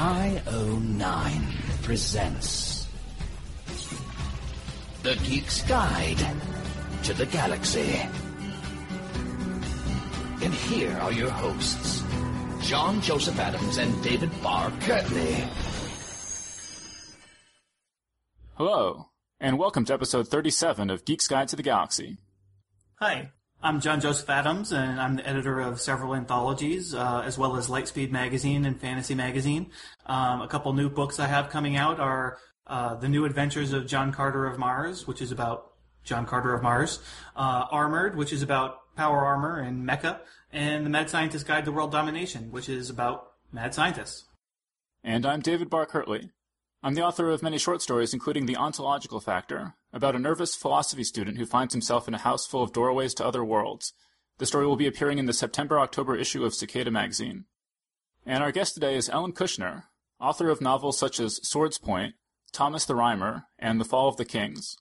IO9 presents The Geek's Guide to the Galaxy. And here are your hosts, John Joseph Adams and David Barr Kirtley. Hello, and welcome to episode 37 of Geek's Guide to the Galaxy. Hi, I'm John Joseph Adams, and I'm the editor of several anthologies, uh, as well as Lightspeed Magazine and Fantasy Magazine. Um, a couple new books I have coming out are uh, The New Adventures of John Carter of Mars, which is about John Carter of Mars, uh, Armored, which is about power armor and mecha, and The Mad Scientist Guide to World Domination, which is about mad scientists. And I'm David Barr Kirtley. I'm the author of many short stories, including The Ontological Factor, about a nervous philosophy student who finds himself in a house full of doorways to other worlds. The story will be appearing in the September October issue of Cicada magazine. And our guest today is Ellen Kushner, author of novels such as Swordspoint, Thomas the Rhymer, and The Fall of the Kings.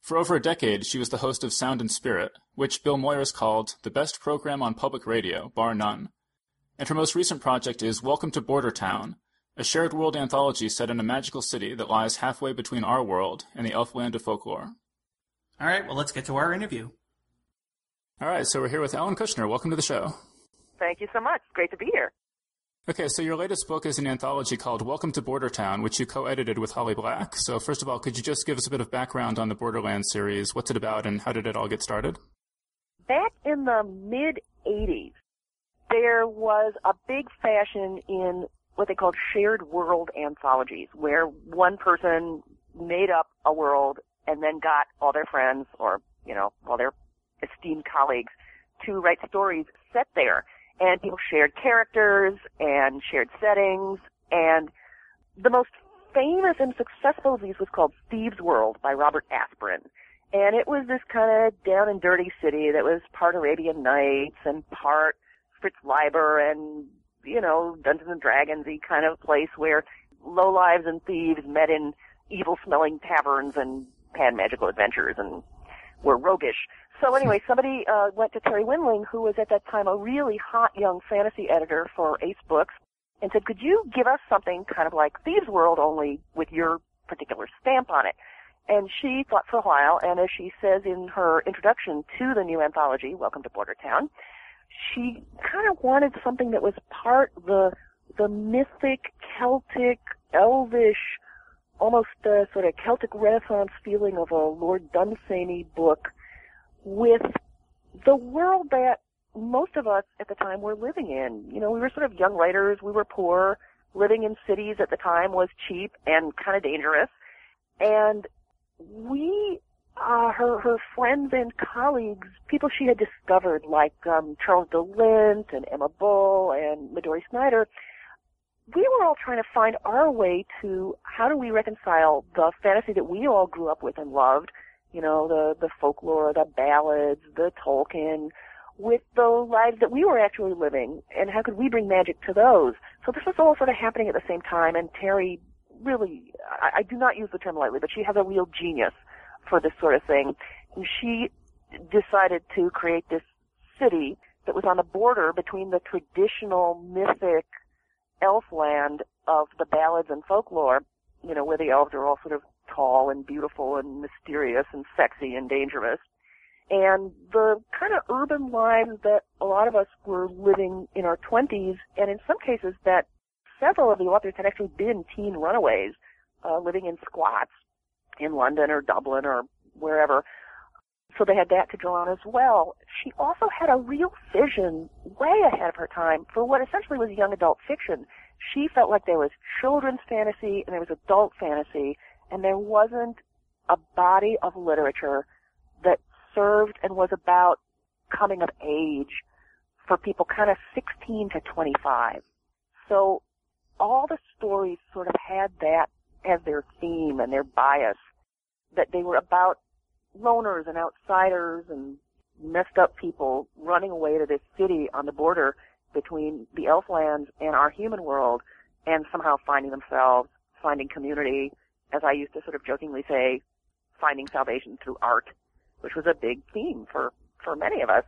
For over a decade, she was the host of Sound and Spirit, which Bill Moyers called the best program on public radio, bar none. And her most recent project is Welcome to Bordertown, a shared world anthology set in a magical city that lies halfway between our world and the elf land of folklore. All right, well, let's get to our interview. All right, so we're here with Ellen Kushner. Welcome to the show. Thank you so much. Great to be here. Okay, so your latest book is an anthology called Welcome to Bordertown, which you co-edited with Holly Black. So first of all, could you just give us a bit of background on the Borderlands series? What's it about and how did it all get started? Back in the mid 80s, there was a big fashion in what they called shared world anthologies, where one person made up a world and then got all their friends or, you know, all their esteemed colleagues to write stories set there. And people shared characters and shared settings and the most famous and successful of these was called Thieves World by Robert Asprin. And it was this kind of down and dirty city that was part Arabian Nights and part Fritz Leiber and you know, Dungeons and Dragons kind of place where lowlives and thieves met in evil smelling taverns and had magical adventures and were roguish. So anyway, somebody uh, went to Terri Windling, who was at that time a really hot young fantasy editor for Ace Books, and said, "Could you give us something kind of like Thieves World, only with your particular stamp on it?" And she thought for a while, and as she says in her introduction to the new anthology, Welcome to Bordertown, she kind of wanted something that was part the the mythic, Celtic, elvish, almost uh, sort of Celtic Renaissance feeling of a Lord Dunsany book with the world that most of us at the time were living in. You know, we were sort of young writers, we were poor, living in cities at the time was cheap and kind of dangerous. And we uh, her her friends and colleagues, people she had discovered, like um, Charles de Lint and Emma Bull and Midori Snyder, we were all trying to find our way to how do we reconcile the fantasy that we all grew up with and loved, you know, the the folklore, the ballads, the Tolkien, with the lives that we were actually living, and how could we bring magic to those? So this was all sort of happening at the same time, and Terri really, I, I do not use the term lightly, but she has a real genius for this sort of thing. And she decided to create this city that was on the border between the traditional mythic elf land of the ballads and folklore, you know, where the elves are all sort of tall and beautiful and mysterious and sexy and dangerous, and the kind of urban lives that a lot of us were living in our 20s, and in some cases that several of the authors had actually been teen runaways, uh, living in squats in London or Dublin or wherever. So they had that to draw on as well. She also had a real vision way ahead of her time for what essentially was young adult fiction. She felt like there was children's fantasy and there was adult fantasy and there wasn't a body of literature that served and was about coming of age for people kind of 16 to 25. So all the stories sort of had that as their theme and their bias that they were about loners and outsiders and messed up people running away to this city on the border between the elf lands and our human world and somehow finding themselves, finding community, as I used to sort of jokingly say, finding salvation through art, which was a big theme for, for many of us.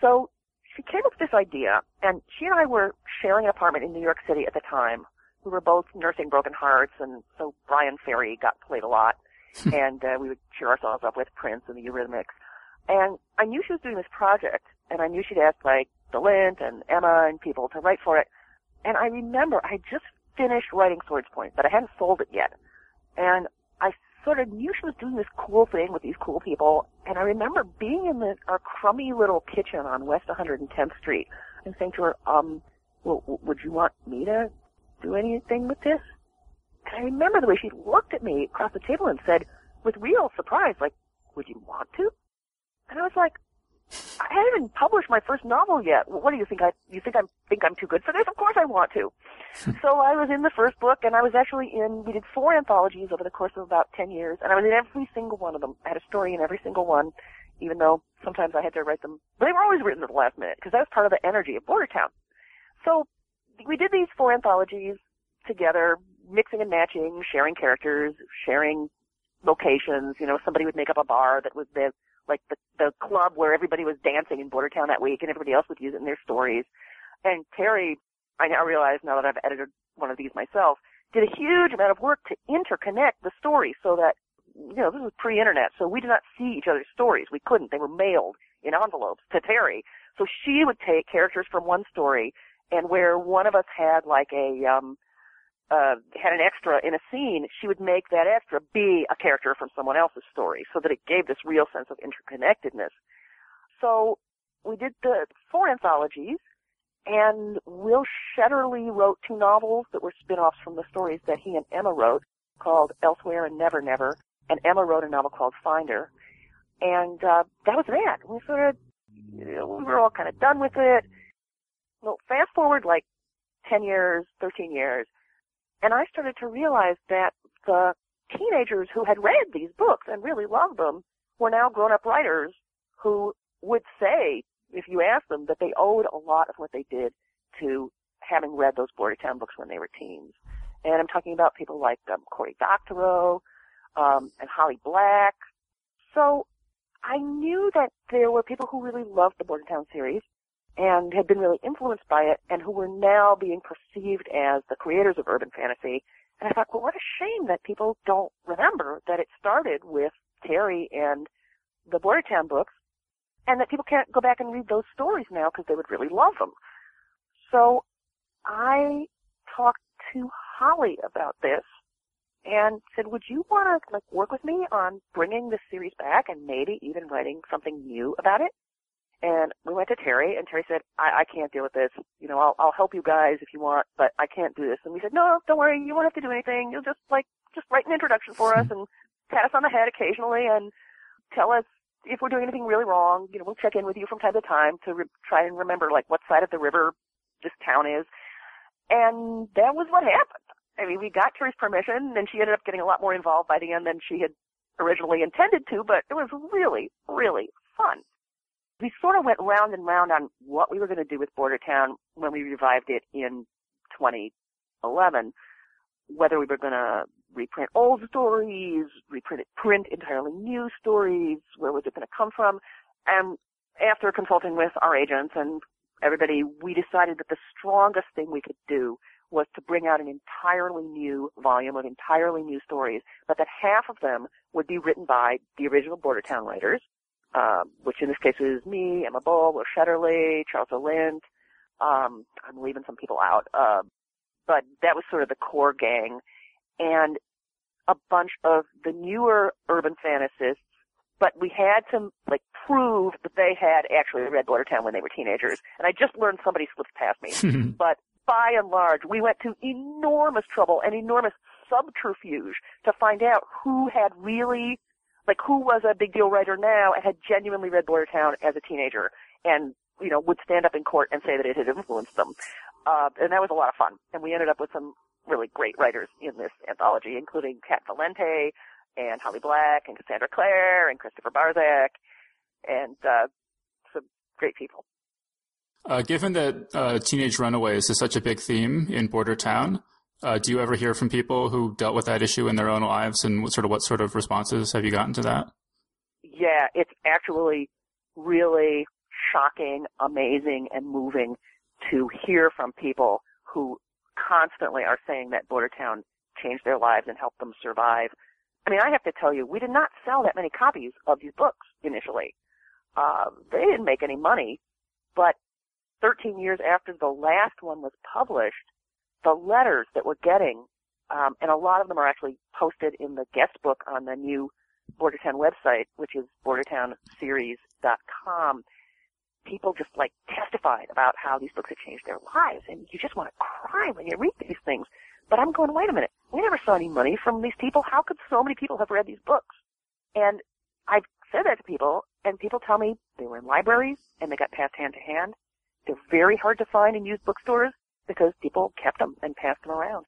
So she came up with this idea, and she and I were sharing an apartment in New York City at the time, we were both nursing broken hearts, and so Bryan Ferry got played a lot, and uh, we would cheer ourselves up with Prince and the Eurythmics. And I knew she was doing this project, and I knew she'd asked like de Lint and Emma and people to write for it. And I remember I just finished writing Swordspoint, but I hadn't sold it yet. And I sort of knew she was doing this cool thing with these cool people. And I remember being in the, our crummy little kitchen on West 110th Street and saying to her, um, well, would you want me to do anything with this? I remember the way she looked at me across the table and said, with real surprise, like, would you want to? And I was like, I haven't even published my first novel yet. What do you think? I you think I think I'm too good for this? Of course I want to. so I was in the first book, and I was actually in. We did four anthologies over the course of about ten years, and I was in every single one of them. I had a story in every single one, even though sometimes I had to write them. But they were always written at the last minute because that was part of the energy of Bordertown. So we did these four anthologies together, mixing and matching, sharing characters, sharing locations. You know, somebody would make up a bar that was the like the the club where everybody was dancing in Bordertown that week, and everybody else would use it in their stories. And Terri, I now realize now that I've edited one of these myself, did a huge amount of work to interconnect the stories so that you know this was pre-internet, so we did not see each other's stories. We couldn't; they were mailed in envelopes to Terri. So she would take characters from one story, and where one of us had like a um uh, had an extra in a scene, she would make that extra be a character from someone else's story so that it gave this real sense of interconnectedness. So we did the four anthologies, and Will Shetterly wrote two novels that were spin-offs from the stories that he and Emma wrote called Elsewhere and Never Never, and Emma wrote a novel called Finder. And uh, that was that. We sort of, we were all kind of done with it. Well, fast forward like 10 years, 13 years, and I started to realize that the teenagers who had read these books and really loved them were now grown up writers who would say, if you asked them, that they owed a lot of what they did to having read those Bordertown books when they were teens. And I'm talking about people like um, Cory Doctorow um, and Holly Black. So I knew that there were people who really loved the Bordertown series and had been really influenced by it and who were now being perceived as the creators of urban fantasy. And I thought, well, what a shame that people don't remember that it started with Terri and the Bordertown books and that people can't go back and read those stories now because they would really love them. So I talked to Holly about this and said, would you want to like work with me on bringing this series back and maybe even writing something new about it? And we went to Terri, and Terri said, I, I can't deal with this. You know, I'll, I'll help you guys if you want, but I can't do this. And we said, no, don't worry. You won't have to do anything. You'll just, like, just write an introduction for us hmm. and pat us on the head occasionally and tell us if we're doing anything really wrong. You know, we'll check in with you from time to time to re- try and remember, like, what side of the river this town is. And that was what happened. I mean, we got Terri's permission, and she ended up getting a lot more involved by the end than she had originally intended to, but it was really, really fun we sort of went round and round on what we were going to do with Bordertown when we revived it in 2011. Whether we were going to reprint old stories, reprint it, print entirely new stories, where was it going to come from? And after consulting with our agents and everybody, we decided that the strongest thing we could do was to bring out an entirely new volume of entirely new stories, but that half of them would be written by the original Bordertown writers, um, which in this case is me, Emma Bull, Will Shetterly, Charles de Lint. Um, I'm leaving some people out. Uh, but that was sort of the core gang. And a bunch of the newer urban fantasists, but we had to like prove that they had actually read Bordertown when they were teenagers. And I just learned somebody slipped past me. but by and large, we went to enormous trouble and enormous subterfuge to find out who had really like who was a big deal writer now and had genuinely read Bordertown as a teenager and you know would stand up in court and say that it had influenced them. Uh, and that was a lot of fun. And we ended up with some really great writers in this anthology, including Cat Valente and Holly Black and Cassandra Clare and Christopher Barzak and uh, some great people. Uh, given that uh, teenage runaways is such a big theme in Bordertown, uh, do you ever hear from people who dealt with that issue in their own lives, and what sort of what sort of responses have you gotten to that? Yeah, it's actually really shocking, amazing, and moving to hear from people who constantly are saying that Bordertown changed their lives and helped them survive. I mean, I have to tell you, we did not sell that many copies of these books initially. Uh, they didn't make any money, but 13 years after the last one was published, the letters that we're getting, um, and a lot of them are actually posted in the guest book on the new Bordertown website, which is bordertownseries.com. People just like testified about how these books have changed their lives, and you just want to cry when you read these things. But I'm going, wait a minute, we never saw any money from these people. How could so many people have read these books? And I've said that to people, and people tell me they were in libraries and they got passed hand to hand. They're very hard to find in used bookstores because people kept them and passed them around.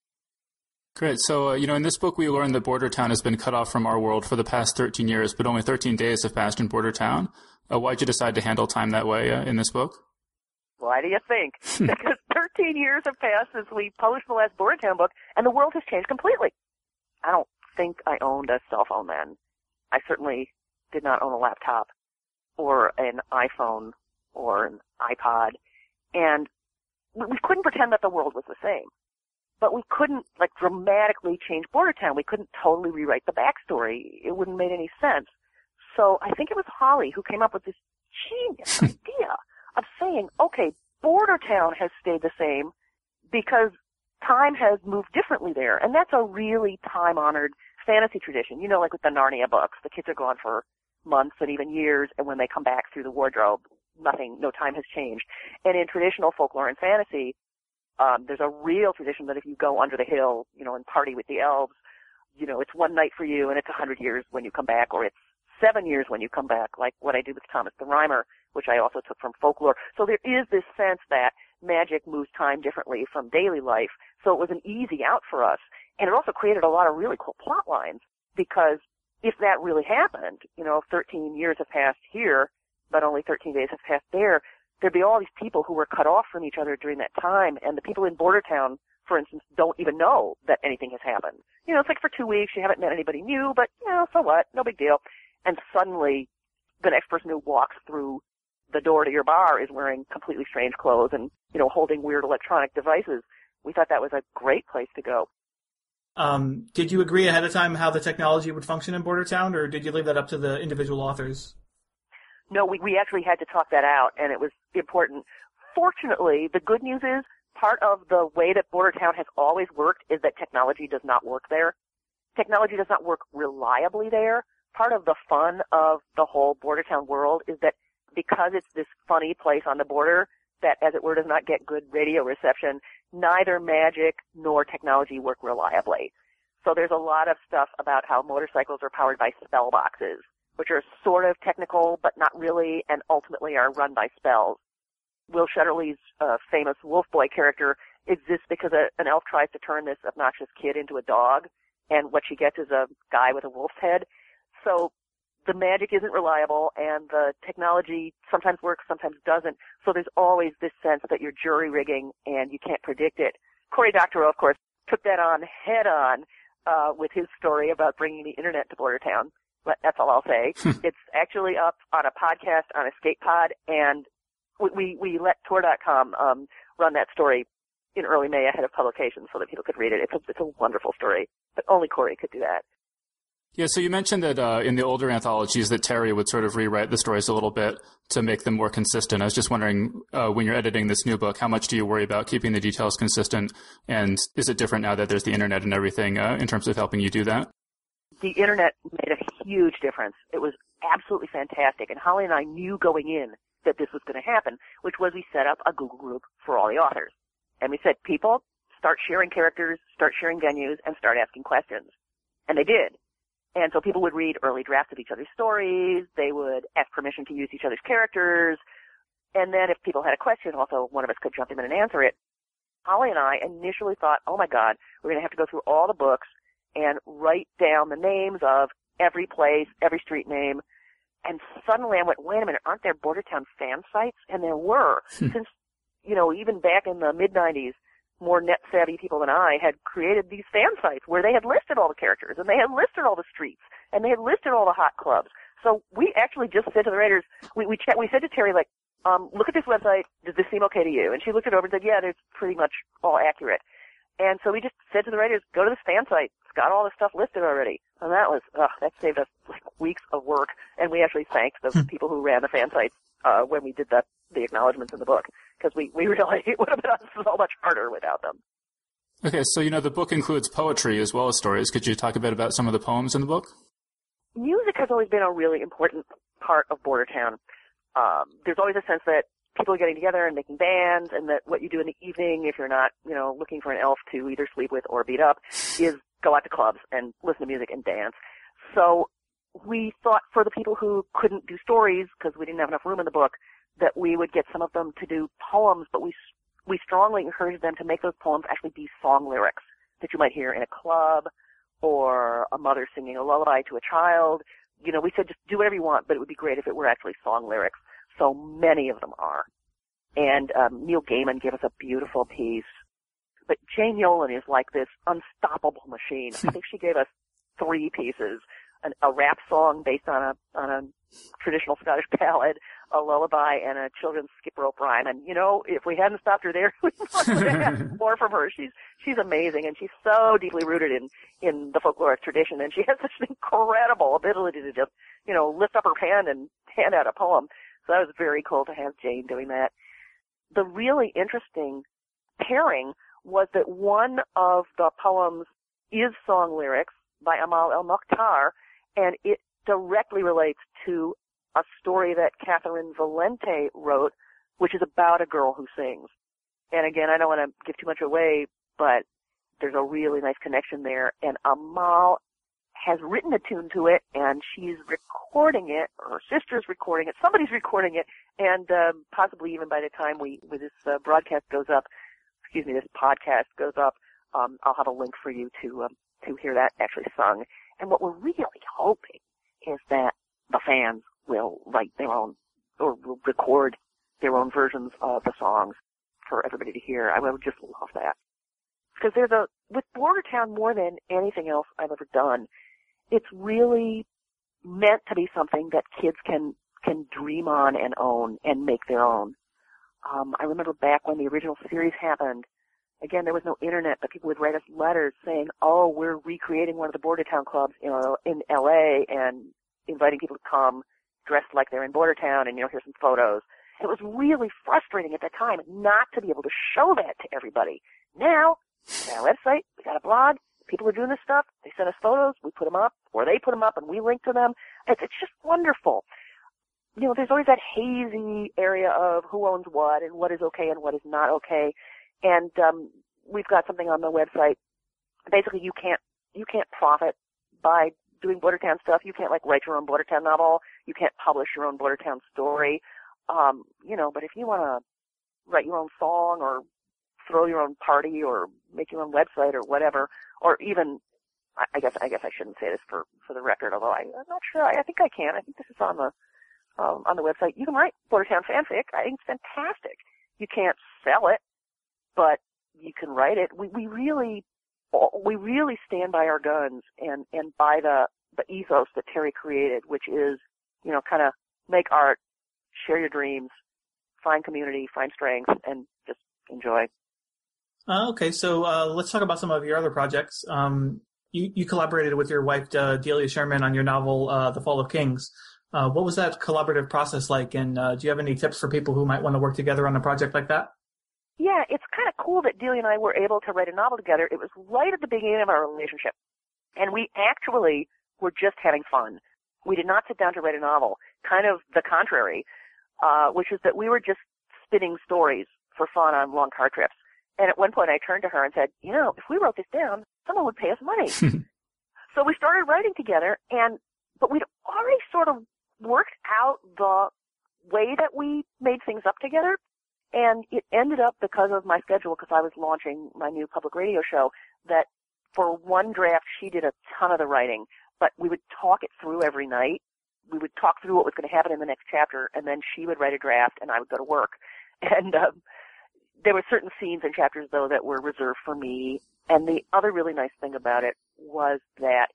Great. So, uh, you know, in this book, we learned that Bordertown has been cut off from our world for the past 13 years, but only 13 days have passed in Bordertown. Uh, why'd you decide to handle time that way uh, in this book? Why do you think? because 13 years have passed since we published the last Bordertown book, and the world has changed completely. I don't think I owned a cell phone then. I certainly did not own a laptop or an iPhone or an iPod, and we couldn't pretend that the world was the same. But we couldn't like dramatically change Bordertown. We couldn't totally rewrite the backstory. It wouldn't make any sense. So I think it was Holly who came up with this genius idea of saying, okay, Bordertown has stayed the same because time has moved differently there. And that's a really time honored fantasy tradition. You know, like with the Narnia books, the kids are gone for months and even years, and when they come back through the wardrobe, nothing, no time has changed. And in traditional folklore and fantasy, um, there's a real tradition that if you go under the hill, you know, and party with the elves, you know, it's one night for you and it's a hundred years when you come back, or it's seven years when you come back, like what I did with Thomas the Rhymer, which I also took from folklore. So there is this sense that magic moves time differently from daily life. So it was an easy out for us. And it also created a lot of really cool plot lines because if that really happened, you know, 13 years have passed here, but only 13 days have passed there, there'd be all these people who were cut off from each other during that time, and the people in Bordertown, for instance, don't even know that anything has happened. You know, it's like for two weeks you haven't met anybody new, but you know, so what? No big deal. And suddenly, the next person who walks through the door to your bar is wearing completely strange clothes and you know holding weird electronic devices. We thought that was a great place to go. Um, did you agree ahead of time how the technology would function in Bordertown, or did you leave that up to the individual authors? No, we, we actually had to talk that out, and it was important. Fortunately, the good news is part of the way that Bordertown has always worked is that technology does not work there. Technology does not work reliably there. Part of the fun of the whole Bordertown world is that because it's this funny place on the border that, as it were, does not get good radio reception, neither magic nor technology work reliably. So there's a lot of stuff about how motorcycles are powered by spell boxes, which are sort of technical but not really, and ultimately are run by spells. Will Shetterly's uh, famous Wolf Boy character exists because a, an elf tries to turn this obnoxious kid into a dog, and what she gets is a guy with a wolf's head. So the magic isn't reliable and the technology sometimes works, sometimes doesn't. So there's always this sense that you're jury rigging and you can't predict it. Cory Doctorow, of course, took that on head on uh, with his story about bringing the internet to Bordertown. But that's all I'll say. it's actually up on a podcast on Escape Pod, and we we, we let Tor.com um, run that story in early May ahead of publication so that people could read it. It's a, it's a wonderful story, but only Cory could do that. Yeah, so you mentioned that uh, in the older anthologies that Terri would sort of rewrite the stories a little bit to make them more consistent. I was just wondering, uh, when you're editing this new book, how much do you worry about keeping the details consistent? And is it different now that there's the internet and everything uh, in terms of helping you do that? The internet made a huge difference. It was absolutely fantastic. And Holly and I knew going in that this was going to happen, which was we set up a Google group for all the authors. And we said, people, start sharing characters, start sharing venues, and start asking questions. And they did. And so people would read early drafts of each other's stories. They would ask permission to use each other's characters. And then if people had a question, also one of us could jump in and answer it. Holly and I initially thought, oh my God, we're going to have to go through all the books and write down the names of every place, every street name. And suddenly I went, wait a minute, aren't there Bordertown fan sites? And there were. Hmm. Since, you know, even back in the mid 90s, more net savvy people than I had created these fan sites where they had listed all the characters and they had listed all the streets and they had listed all the hot clubs. So we actually just said to the writers, we we, we said to Terri like, um, look at this website. Does this seem okay to you? And she looked it over and said, yeah, it's pretty much all accurate. And so we just said to the writers, go to this fan site. It's got all the stuff listed already. And that was, ugh, that saved us like weeks of work. And we actually thanked the people who ran the fan sites, uh, when we did the, the acknowledgments in the book. Cause we, we really, it would have been so much harder without them. Okay, so you know the book includes poetry as well as stories. Could you talk a bit about some of the poems in the book? Music has always been a really important part of Bordertown. Um, there's always a sense that people getting together and making bands, and that what you do in the evening, if you're not, you know, looking for an elf to either sleep with or beat up, is go out to clubs and listen to music and dance. So we thought for the people who couldn't do stories because we didn't have enough room in the book, that we would get some of them to do poems, but we we strongly encourage them to make those poems actually be song lyrics that you might hear in a club or a mother singing a lullaby to a child. You know, we said just do whatever you want, but it would be great if it were actually song lyrics. So many of them are. And um, Neil Gaiman gave us a beautiful piece. But Jane Yolen is like this unstoppable machine. I think she gave us three pieces. An, a rap song based on a on a traditional Scottish ballad, a lullaby and a children's skip rope rhyme. And you know, if we hadn't stopped her there, we would have more from her. She's she's amazing, and she's so deeply rooted in in the folkloric tradition, and she has such an incredible ability to just you know lift up her hand and hand out a poem. So that was very cool to have Jane doing that. The really interesting pairing was that one of the poems is song lyrics by Amal El-Mohtar, and it directly relates to a story that Catherynne Valente wrote, which is about a girl who sings. And again, I don't want to give too much away, but there's a really nice connection there. And Amal has written a tune to it, and she's recording it, or her sister's recording it, somebody's recording it, and um, possibly even by the time we, when this uh, broadcast goes up, excuse me, this podcast goes up, um, I'll have a link for you to um, to hear that actually sung. And what we're really hoping is that the fans will write their own or will record their own versions of the songs for everybody to hear. I would just love that. Because there's a, with Bordertown more than anything else I've ever done, it's really meant to be something that kids can, can dream on and own and make their own. Um, I remember back when the original series happened, again, there was no internet, but people would write us letters saying, oh, we're recreating one of the Bordertown clubs know, in LA and inviting people to come dressed like they're in Bordertown and, you know, here's some photos. It was really frustrating at that time not to be able to show that to everybody. Now, we got a website, we got a blog, people are doing this stuff, they send us photos, we put them up, or they put them up and we link to them. It's, it's just wonderful. You know, there's always that hazy area of who owns what and what is okay and what is not okay. And, um, we've got something on the website. Basically, you can't, you can't profit by doing Bordertown stuff. You can't like write your own Bordertown novel. You can't publish your own Bordertown story. Um, you know, but if you want to write your own song or throw your own party or make your own website or whatever, or even, I, I guess, I guess I shouldn't say this for, for the record, although I, I'm not sure. I, I think I can. I think this is on the, um, on the website. You can write Bordertown fanfic. I think it's fantastic. You can't sell it, but you can write it. We, we really we really stand by our guns and and by the the ethos that Terri created, which is you know kind of make art, share your dreams, find community, find strength, and just enjoy. Uh, okay, so uh, let's talk about some of your other projects. Um, you, you collaborated with your wife uh, Delia Sherman on your novel uh, *The Fall of Kings*. Uh, what was that collaborative process like, and uh, do you have any tips for people who might want to work together on a project like that? yeah, it's kind of cool that Delia and I were able to write a novel together. It was right at the beginning of our relationship. And we actually were just having fun. We did not sit down to write a novel. Kind of the contrary, uh, which is that we were just spinning stories for fun on long car trips. And at one point I turned to her and said, you know, if we wrote this down, someone would pay us money. so we started writing together and, but we'd already sort of worked out the way that we made things up together. And it ended up because of my schedule, because I was launching my new public radio show, that for one draft she did a ton of the writing, but we would talk it through every night. We would talk through what was going to happen in the next chapter, and then she would write a draft, and I would go to work. And um, there were certain scenes and chapters though that were reserved for me. And the other really nice thing about it was that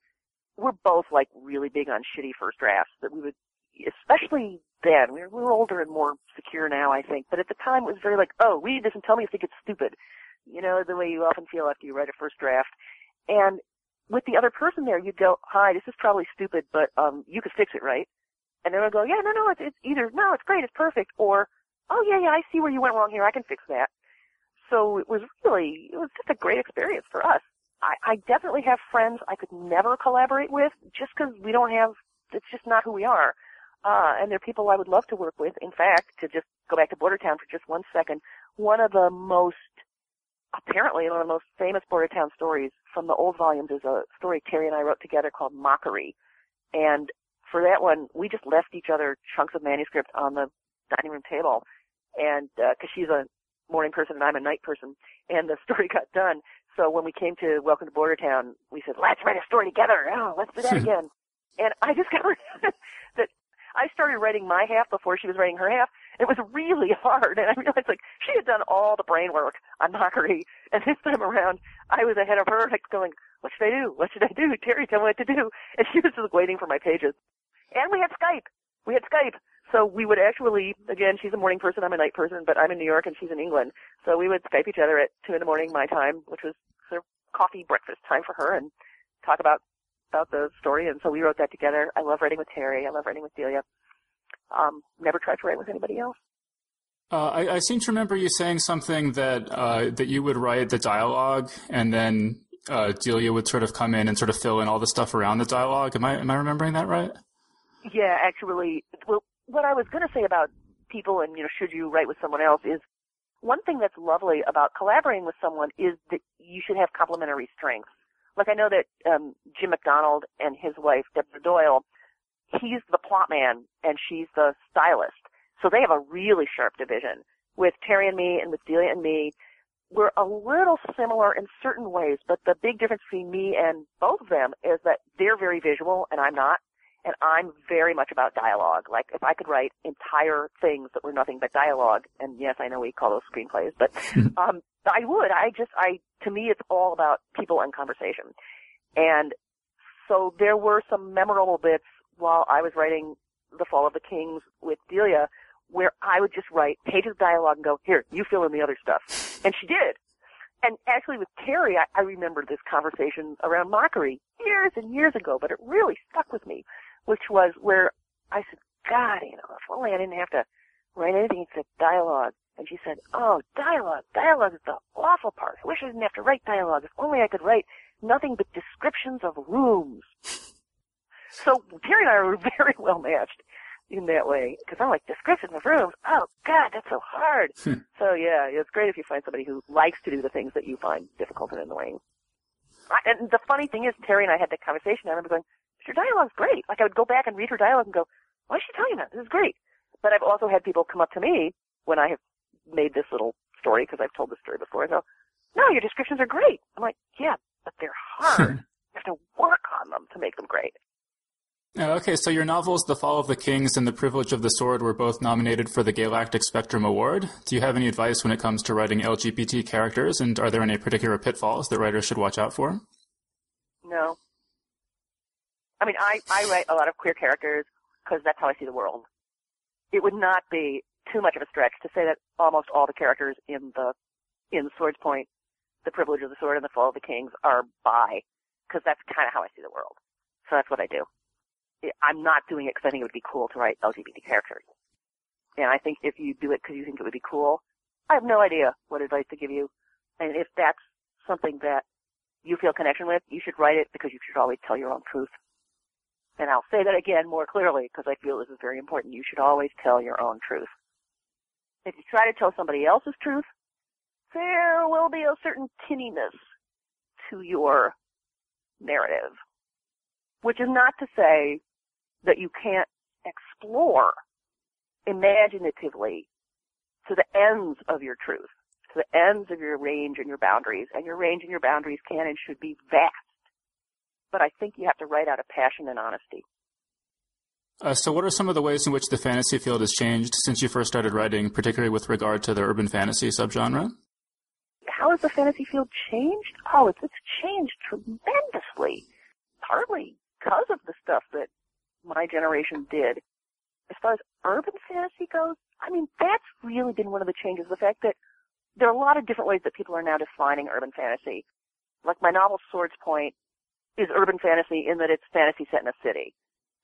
we're both like really big on shitty first drafts. That we would especially then, we were, we're older and more secure now, I think, but at the time it was very like, oh, read this and tell me if you think it's stupid. You know, the way you often feel after you write a first draft. And with the other person there, you'd go, hi, this is probably stupid, but um, you could fix it, right? And then I'd go, yeah, no, no, it's, it's either, no, it's great, it's perfect, or, oh, yeah, yeah, I see where you went wrong here, I can fix that. So it was really, it was just a great experience for us. I, I definitely have friends I could never collaborate with just because we don't have, it's just not who we are. Uh, and they're people I would love to work with. In fact, to just go back to Bordertown for just one second, one of the most, apparently one of the most famous Bordertown stories from the old volumes is a story Terri and I wrote together called Mockery. And for that one, we just left each other chunks of manuscript on the dining room table. And, uh, cause she's a morning person and I'm a night person. And the story got done. So when we came to Welcome to Bordertown, we said, let's write a story together. Oh, let's do that again. and I discovered that I started writing my half before she was writing her half. It was really hard, and I realized like she had done all the brain work on Mockery, and this time around I was ahead of her, like going, "What should I do? What should I do? Terri, tell me what to do." And she was just waiting for my pages. And we had Skype. We had Skype. So we would actually, again, she's a morning person, I'm a night person, but I'm in New York and she's in England. So we would Skype each other at two in the morning my time, which was sort of coffee breakfast time for her, and talk about about the story. And so we wrote that together. I love writing with Terri. I love writing with Delia. Um, never tried to write with anybody else. Uh, I, I, seem to remember you saying something that uh, that you would write the dialogue and then uh, Delia would sort of come in and sort of fill in all the stuff around the dialogue. Am I am I remembering that right? Yeah, actually, well, what I was going to say about people and you know, should you write with someone else is one thing that's lovely about collaborating with someone is that you should have complementary strengths. Like I know that um, Jim Macdonald and his wife Deborah Doyle he's the plot man and she's the stylist. So they have a really sharp division. With Terri and me and with Delia and me, we're a little similar in certain ways, but the big difference between me and both of them is that they're very visual and I'm not. And I'm very much about dialogue. Like if I could write entire things that were nothing but dialogue, and yes, I know we call those screenplays, but um, I would. I just, I to me, it's all about people and conversation. And so there were some memorable bits while I was writing The Fall of the Kings with Delia, where I would just write pages of dialogue and go, here, you fill in the other stuff. And she did. And actually with Terri, I, I remember this conversation around mockery years and years ago, but it really stuck with me, which was where I said, God, you know, if only I didn't have to write anything except dialogue. And she said, oh, dialogue, dialogue is the awful part. I wish I didn't have to write dialogue. If only I could write nothing but descriptions of rooms. So Terri and I were very well matched in that way because I'm like descriptions of rooms. Oh God, that's so hard. Hmm. so yeah, it's great if you find somebody who likes to do the things that you find difficult and annoying. I, And the funny thing is, Terri and I had that conversation. I remember going, "Your dialogue's great." Like I would go back and read her dialogue and go, "Why is she telling that? This is great." But I've also had people come up to me when I have made this little story because I've told this story before and go, "No, your descriptions are great." I'm like, "Yeah, but they're hard. you have to work on them to make them great." Uh, okay, so your novels, The Fall of the Kings and The Privilege of the Sword, were both nominated for the Gaylactic Spectrum Award. Do you have any advice when it comes to writing LGBT characters, and are there any particular pitfalls that writers should watch out for? No. I mean, I, I write a lot of queer characters because that's how I see the world. It would not be too much of a stretch to say that almost all the characters in the in Swordspoint, The Privilege of the Sword, and The Fall of the Kings are bi, because that's kind of how I see the world. So that's what I do. I'm not doing it because I think it would be cool to write LGBT characters. And I think if you do it because you think it would be cool, I have no idea what advice to give you. And if that's something that you feel connection with, you should write it because you should always tell your own truth. And I'll say that again more clearly because I feel this is very important. You should always tell your own truth. If you try to tell somebody else's truth, there will be a certain tinniness to your narrative. Which is not to say that you can't explore imaginatively to the ends of your truth, to the ends of your range and your boundaries, and your range and your boundaries can and should be vast. But I think you have to write out of passion and honesty. Uh, so, what are some of the ways in which the fantasy field has changed since you first started writing, particularly with regard to the urban fantasy subgenre? How has the fantasy field changed? Oh, it's, it's changed tremendously. Partly because of the stuff that my generation did. As far as urban fantasy goes, I mean, that's really been one of the changes. The fact that there are a lot of different ways that people are now defining urban fantasy. Like my novel Swords Point is urban fantasy in that it's fantasy set in a city.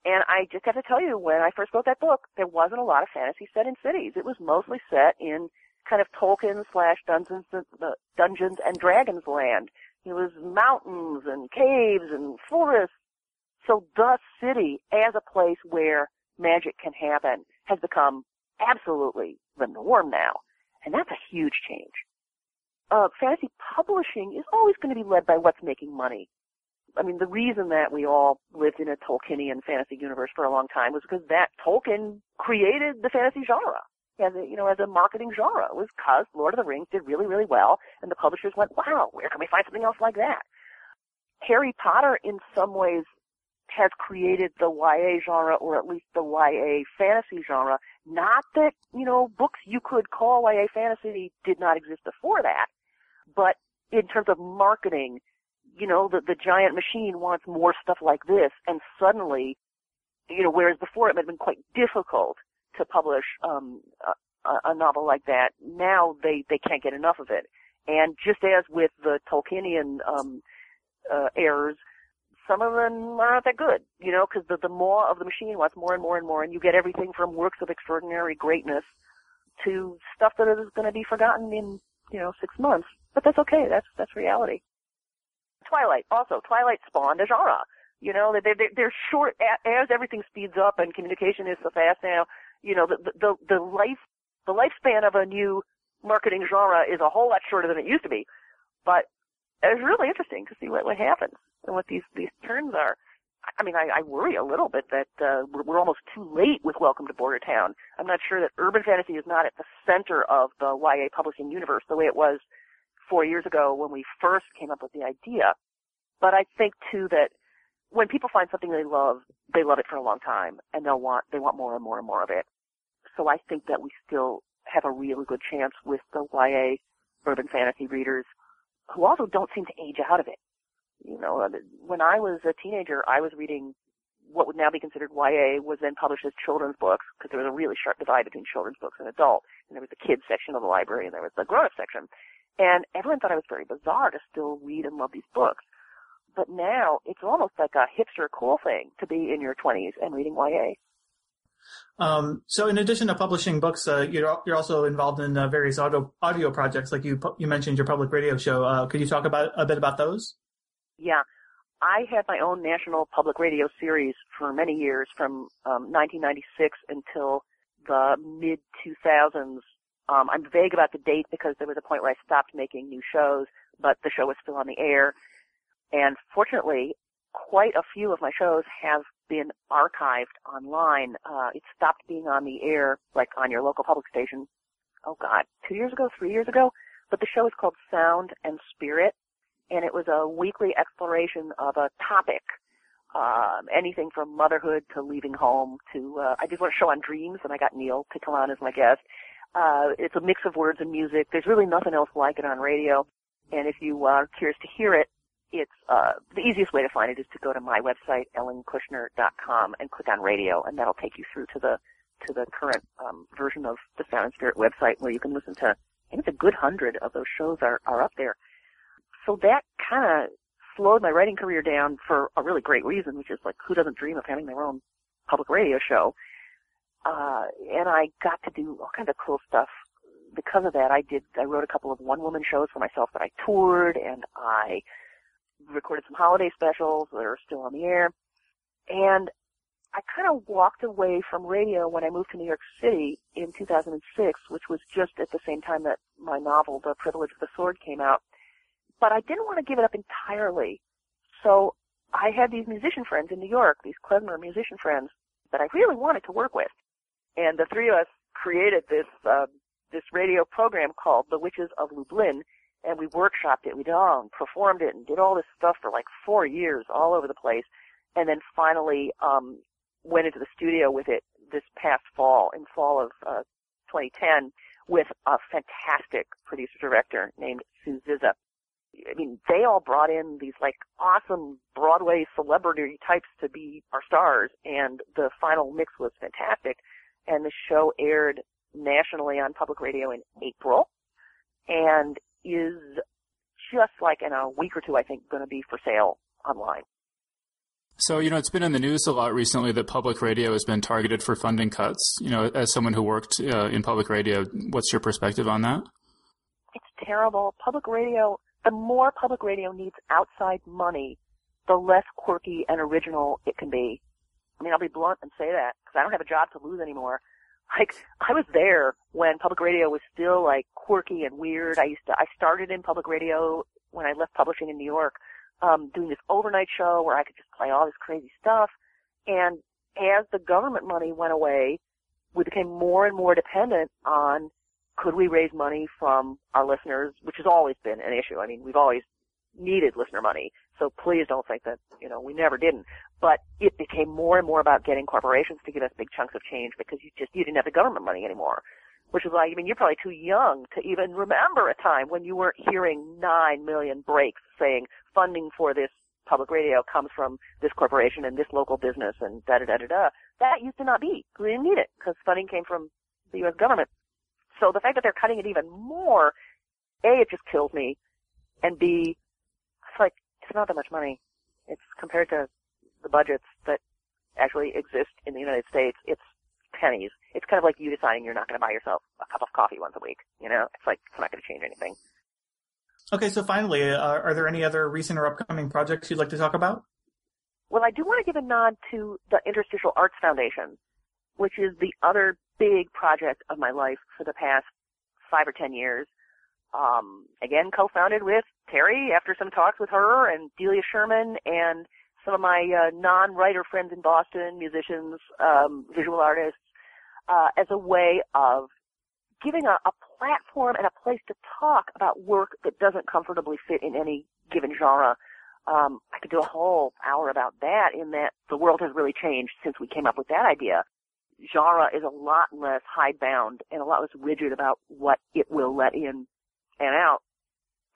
And I just have to tell you, when I first wrote that book, there wasn't a lot of fantasy set in cities. It was mostly set in kind of Tolkien slash Dungeons, uh, Dungeons and Dragons land. It was mountains and caves and forests. So the city as a place where magic can happen has become absolutely the norm now. And that's a huge change. Uh, fantasy publishing is always going to be led by what's making money. I mean, the reason that we all lived in a Tolkienian fantasy universe for a long time was because that Tolkien created the fantasy genre as a, you know, as a marketing genre. It was because Lord of the Rings did really, really well, and the publishers went, wow, where can we find something else like that? Harry Potter, in some ways, has created the YA genre, or at least the YA fantasy genre. Not that, you know, books you could call YA fantasy did not exist before that, but in terms of marketing, you know, the, the giant machine wants more stuff like this, and suddenly, you know, whereas before it had been quite difficult to publish um, a, a novel like that, now they, they can't get enough of it. And just as with the Tolkienian um, uh, errors, some of them are not that good, you know, because the, the more of the machine wants more and more and more, and you get everything from works of extraordinary greatness to stuff that is going to be forgotten in, you know, six months. But that's okay. That's that's reality. Twilight also. Twilight spawned a genre. You know, they, they, they're short as everything speeds up and communication is so fast now. You know, the the the life the lifespan of a new marketing genre is a whole lot shorter than it used to be. But it's really interesting to see what what happens and what these these turns are. I mean, I, I worry a little bit that uh, we're almost too late with Welcome to Bordertown. I'm not sure that urban fantasy is not at the center of the YA publishing universe the way it was four years ago when we first came up with the idea. But I think too that when people find something they love, they love it for a long time, and they'll want they want more and more and more of it. So I think that we still have a really good chance with the YA urban fantasy readers who also don't seem to age out of it. You know, uh, when I was a teenager, I was reading what would now be considered YA was then published as children's books because there was a really sharp divide between children's books and adult. And there was the kids section of the library and there was the grown-up section. And everyone thought it was very bizarre to still read and love these books. But now it's almost like a hipster cool thing to be in your 20s and reading YA. Um, so in addition to publishing books, uh, you're, you're also involved in uh, various audio, audio projects, like you you mentioned your public radio show. Uh, could you talk about a bit about those? Yeah, I had my own national public radio series for many years, from um, 1996 until the mid 2000s. Um, I'm vague about the date because there was a point where I stopped making new shows, but the show was still on the air. And fortunately, quite a few of my shows have been archived online. Uh, it stopped being on the air, like on your local public station, oh god, two years ago, three years ago. But the show is called Sound and Spirit, and it was a weekly exploration of a topic. Um, anything from motherhood to leaving home to, uh, I did one show on dreams and I got Neil to come on as my guest. Uh, it's a mix of words and music. There's really nothing else like it on radio. And if you are curious to hear it, it's uh, the easiest way to find it is to go to my website ellenkushner.com and click on radio, and that'll take you through to the to the current um, version of the Sound and Spirit website, where you can listen to. I think it's a good hundred of those shows are are up there. So that kind of slowed my writing career down for a really great reason, which is like who doesn't dream of having their own public radio show? Uh, and I got to do all kinds of cool stuff because of that. I did. I wrote a couple of one woman shows for myself that I toured, and I recorded some holiday specials that are still on the air. And I kind of walked away from radio when I moved to New York City in 2006, which was just at the same time that my novel, The Privilege of the Sword, came out. But I didn't want to give it up entirely. So I had these musician friends in New York, these klezmer musician friends that I really wanted to work with. And the three of us created this, uh, this radio program called The Witches of Lublin, and we workshopped it. We did all performed it and did all this stuff for like four years all over the place, and then finally um, went into the studio with it this past fall, in fall of uh, 2010, with a fantastic producer director named Sue Zizza. I mean, they all brought in these like awesome Broadway celebrity types to be our stars, and the final mix was fantastic. And the show aired nationally on public radio in April and is just like in a week or two, I think, going to be for sale online. So, you know, it's been in the news a lot recently that public radio has been targeted for funding cuts. You know, as someone who worked uh, in public radio, what's your perspective on that? It's terrible. Public radio, the more public radio needs outside money, the less quirky and original it can be. I mean, I'll be blunt and say that because I don't have a job to lose anymore. Like, I was there when public radio was still like quirky and weird. I used to, I started in public radio when I left publishing in New York um, doing this overnight show where I could just play all this crazy stuff. And as the government money went away, we became more and more dependent on could we raise money from our listeners, which has always been an issue. I mean, we've always needed listener money, so please don't think that, you know, we never didn't. But it became more and more about getting corporations to give us big chunks of change because you just, you didn't have the government money anymore. Which is why, I mean, you're probably too young to even remember a time when you weren't hearing nine million breaks saying, funding for this public radio comes from this corporation and this local business and da da da da da. That used to not be. We didn't need it because funding came from the U.S. government. So the fact that they're cutting it even more, A, it just kills me, and B, it's not that much money. It's compared to the budgets that actually exist in the United States, it's pennies. It's kind of like you deciding you're not going to buy yourself a cup of coffee once a week. You know, it's like, it's not going to change anything. Okay, so finally, uh, are there any other recent or upcoming projects you'd like to talk about? Well, I do want to give a nod to the Interstitial Arts Foundation, which is the other big project of my life for the past five or ten years. Um, again, co-founded with Terri after some talks with her and Delia Sherman and some of my uh, non-writer friends in Boston, musicians, um, visual artists, uh, as a way of giving a, a platform and a place to talk about work that doesn't comfortably fit in any given genre. Um, I could do a whole hour about that in that the world has really changed since we came up with that idea. Genre is a lot less hidebound and a lot less rigid about what it will let in and out.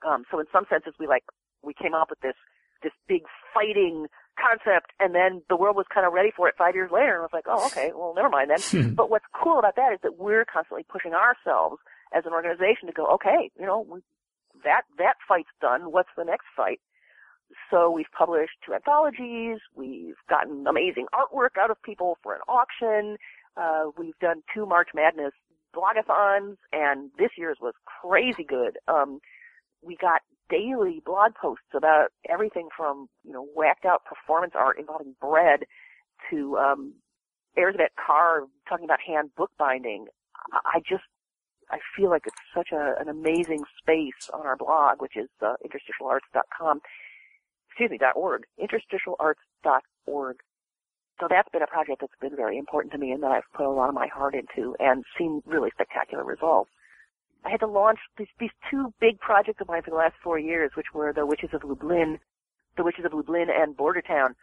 Um, so in some senses we like, we came up with this, this big fighting concept and then the world was kind of ready for it five years later and was like, oh, okay, well, never mind then. but what's cool about that is that we're constantly pushing ourselves as an organization to go, okay, you know, that, that fight's done. What's the next fight? So we've published two anthologies. We've gotten amazing artwork out of people for an auction. Uh, we've done two March Madness blogathons and this year's was crazy good. Um, we got daily blog posts about everything from, you know, whacked out performance art involving bread to, um, Elizabeth Carr talking about hand bookbinding. I just, I feel like it's such a, an amazing space on our blog, which is uh, interstitialarts.com. Excuse me, .org. Interstitialarts.org. So that's been a project that's been very important to me and that I've put a lot of my heart into and seen really spectacular results. I had to launch these, these two big projects of mine for the last four years, which were the Witches of Lublin, the Witches of Lublin and Bordertown,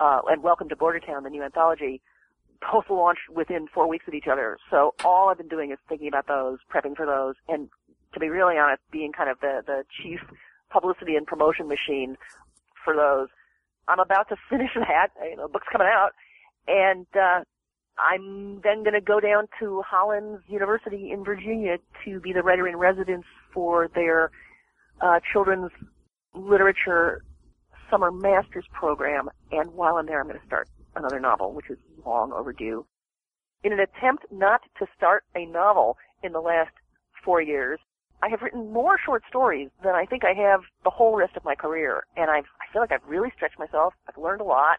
uh, and Welcome to Bordertown, the new anthology, both launched within four weeks of each other. So all I've been doing is thinking about those, prepping for those, and to be really honest, being kind of the, the chief publicity and promotion machine for those. I'm about to finish that, you know, book's coming out, and, uh, I'm then going to go down to Hollins University in Virginia to be the writer in residence for their uh, children's literature summer master's program. And while I'm there, I'm going to start another novel, which is long overdue. In an attempt not to start a novel in the last four years, I have written more short stories than I think I have the whole rest of my career. And I've, I feel like I've really stretched myself. I've learned a lot.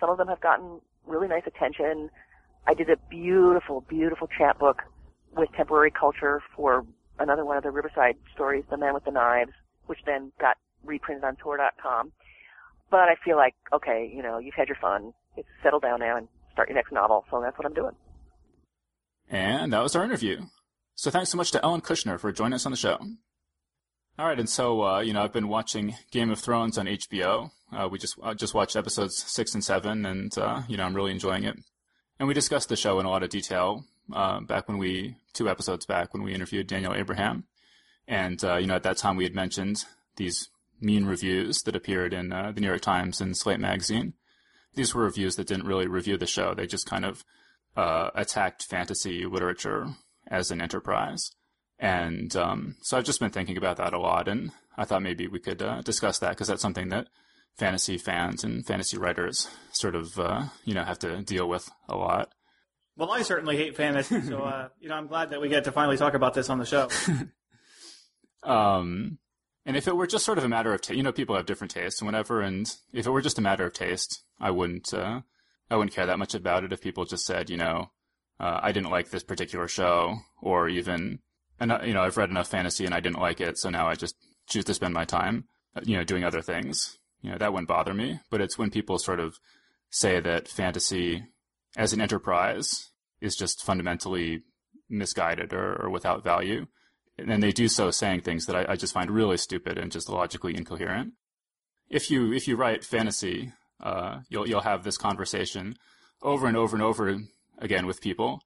Some of them have gotten really nice attention. I did a beautiful, beautiful chapbook with temporary culture for another one of the Riverside stories, The Man with the Knives, which then got reprinted on Tor.com. But I feel like, okay, you know, you've had your fun. It's settle down now and start your next novel. So that's what I'm doing. And that was our interview. So thanks so much to Ellen Kushner for joining us on the show. All right, and so uh, you know, I've been watching Game of Thrones on HBO. Uh, we just uh, just watched episodes six and seven, and uh, you know, I'm really enjoying it. And we discussed the show in a lot of detail uh, back when we, two episodes back, when we interviewed Daniel Abraham. And, uh, you know, at that time we had mentioned these mean reviews that appeared in uh, the New York Times and Slate magazine. These were reviews that didn't really review the show. They just kind of attacked fantasy literature as an enterprise. And um, so I've just been thinking about that a lot, and I thought maybe we could discuss that because that's something that fantasy fans and fantasy writers sort of uh, you know have to deal with a lot. Well, I certainly hate fantasy, so uh, you know I'm glad that we get to finally talk about this on the show. um, and if it were just sort of a matter of, ta- you know, people have different tastes and whatever, and if it were just a matter of taste, I wouldn't, uh, I wouldn't care that much about it if people just said, you know, uh, I didn't like this particular show, or even, and you know, I've read enough fantasy and I didn't like it, so now I just choose to spend my time, uh, you know, doing other things. You know, that wouldn't bother me. But it's when people sort of say that fantasy as an enterprise is just fundamentally misguided or, or without value. And they do so saying things that I, I, just find really stupid and just logically incoherent. If you if you write fantasy, uh, you'll you'll have this conversation over and over and over again with people,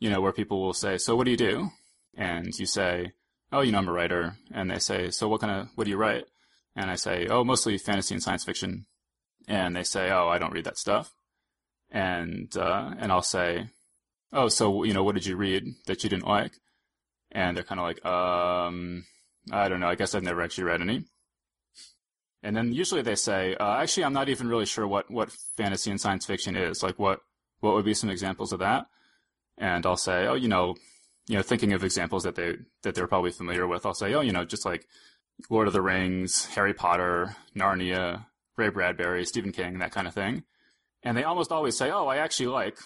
you know, where people will say, "So what do you do?" And you say, "Oh, you know, I'm a writer." And they say, "So what kind of what do you write?" And I say, "Oh, mostly fantasy and science fiction." And they say, "Oh, I don't read that stuff." And uh, and I'll say, "Oh, so you know, what did you read that you didn't like?" And they're kind of like, "Um, I don't know. I guess I've never actually read any." And then usually they say, uh, "Actually, I'm not even really sure what what fantasy and science fiction is. Like, what what would be some examples of that?" And I'll say, "Oh, you know." You know, thinking of examples that they that they're probably familiar with, I'll say, "Oh, you know, just like Lord of the Rings, Harry Potter, Narnia, Ray Bradbury, Stephen King, that kind of thing. And they almost always say, oh, I actually like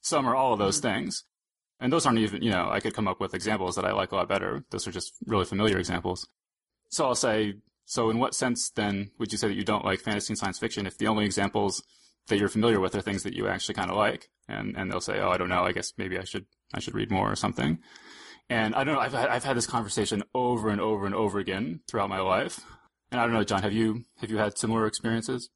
some or all of those mm-hmm. things. And those aren't even, you know, I could come up with examples that I like a lot better. Those are just really familiar examples. So I'll say, so in what sense then would you say that you don't like fantasy and science fiction if the only examples that you're familiar with are things that you actually kind of like? And, and they'll say, oh, I don't know. I guess maybe I should, I should read more or something. And I don't know. I've had, I've had this conversation over and over and over again throughout my life. And I don't know, John, have you, have you had similar experiences?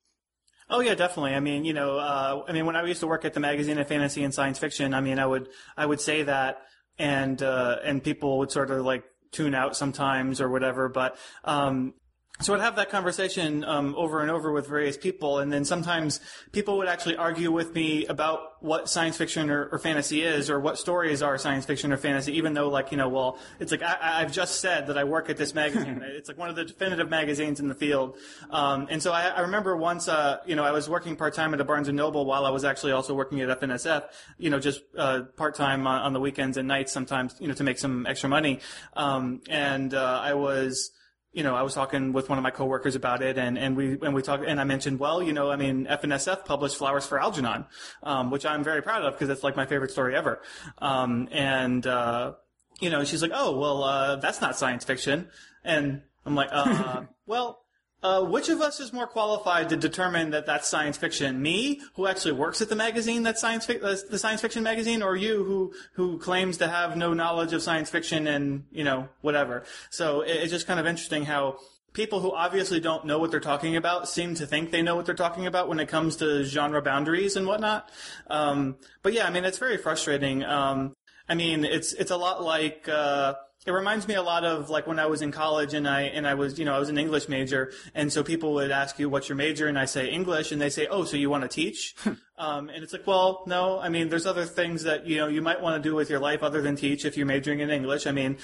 Oh yeah, definitely. I mean, you know, uh, I mean, when I used to work at the magazine of fantasy and science fiction, I mean, I would, I would say that, and uh, and people would sort of like tune out sometimes or whatever. But um, so I'd have that conversation um, over and over with various people, and then sometimes people would actually argue with me about what science fiction or, or, fantasy is, or what stories are science fiction or fantasy. Even though, like you know, well, it's like I, have just said that I work at this magazine. it's like one of the definitive magazines in the field. Um, and so I, I remember once, uh, you know, I was working part time at a Barnes and Noble while I was actually also working at F&SF. You know, just uh, part time on, on, the weekends and nights sometimes, you know, to make some extra money. Um, and uh, I was you know, I was talking with one of my coworkers about it, and, and we and we talked, and I mentioned, well, you know, I mean, F&SF published Flowers for Algernon, um, which I'm very proud of because it's like my favorite story ever. Um, and uh, you know, she's like, oh, well, uh, that's not science fiction, and I'm like, uh, well. Uh, which of us is more qualified to determine that that's science fiction? Me, who actually works at the magazine that's science fi- the science fiction magazine, or you, who who claims to have no knowledge of science fiction and you know whatever? So it, it's just kind of interesting how people who obviously don't know what they're talking about seem to think they know what they're talking about when it comes to genre boundaries and whatnot. Um, but yeah, I mean, it's very frustrating. Um, I mean, it's it's a lot like. Uh, it reminds me a lot of like when I was in college and I and I was you know I was an English major and so people would ask you what's your major? And I say English. And they say oh so you want to teach? Um, and it's like well no. I mean there's other things that you know you might want to do with your life other than teach if you're majoring in English. I mean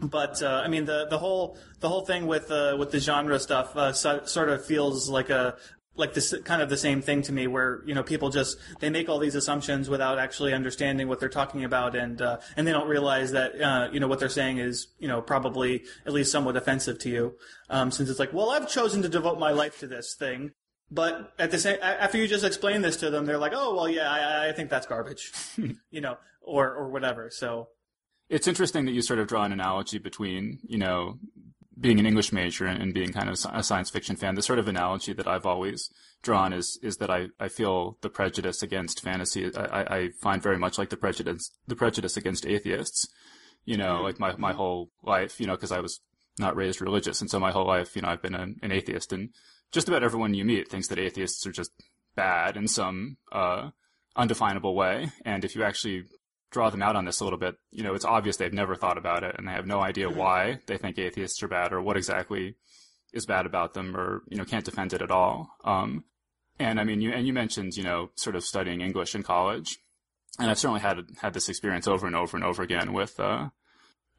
but uh, I mean the the whole the whole thing with uh, with the genre stuff uh, so, sort of feels like a like this kind of the same thing to me where you know people just they make all these assumptions without actually understanding what they're talking about and uh, and they don't realize that uh, you know what they're saying is you know probably at least somewhat offensive to you. Um, since it's like well I've chosen to devote my life to this thing but at the same after you just explain this to them they're like oh well yeah I, I think that's garbage you know or or whatever. So it's interesting that you sort of draw an analogy between you know being an English major and, being kind of a science fiction fan, the sort of analogy that I've always drawn is is that I, I feel the prejudice against fantasy. I, I find very much like the prejudice the prejudice against atheists. You know, like my my whole life, you know, because I was not raised religious, and so my whole life, you know, I've been an, an atheist, and just about everyone you meet thinks that atheists are just bad in some uh, undefinable way. And if you actually draw them out on this a little bit, you know, it's obvious they've never thought about it and they have no idea mm-hmm. why they think atheists are bad or what exactly is bad about them or, you know, can't defend it at all. Um, and I mean, you, and you mentioned, you know, sort of studying English in college. And I've certainly had, had this experience over and over and over again with, uh,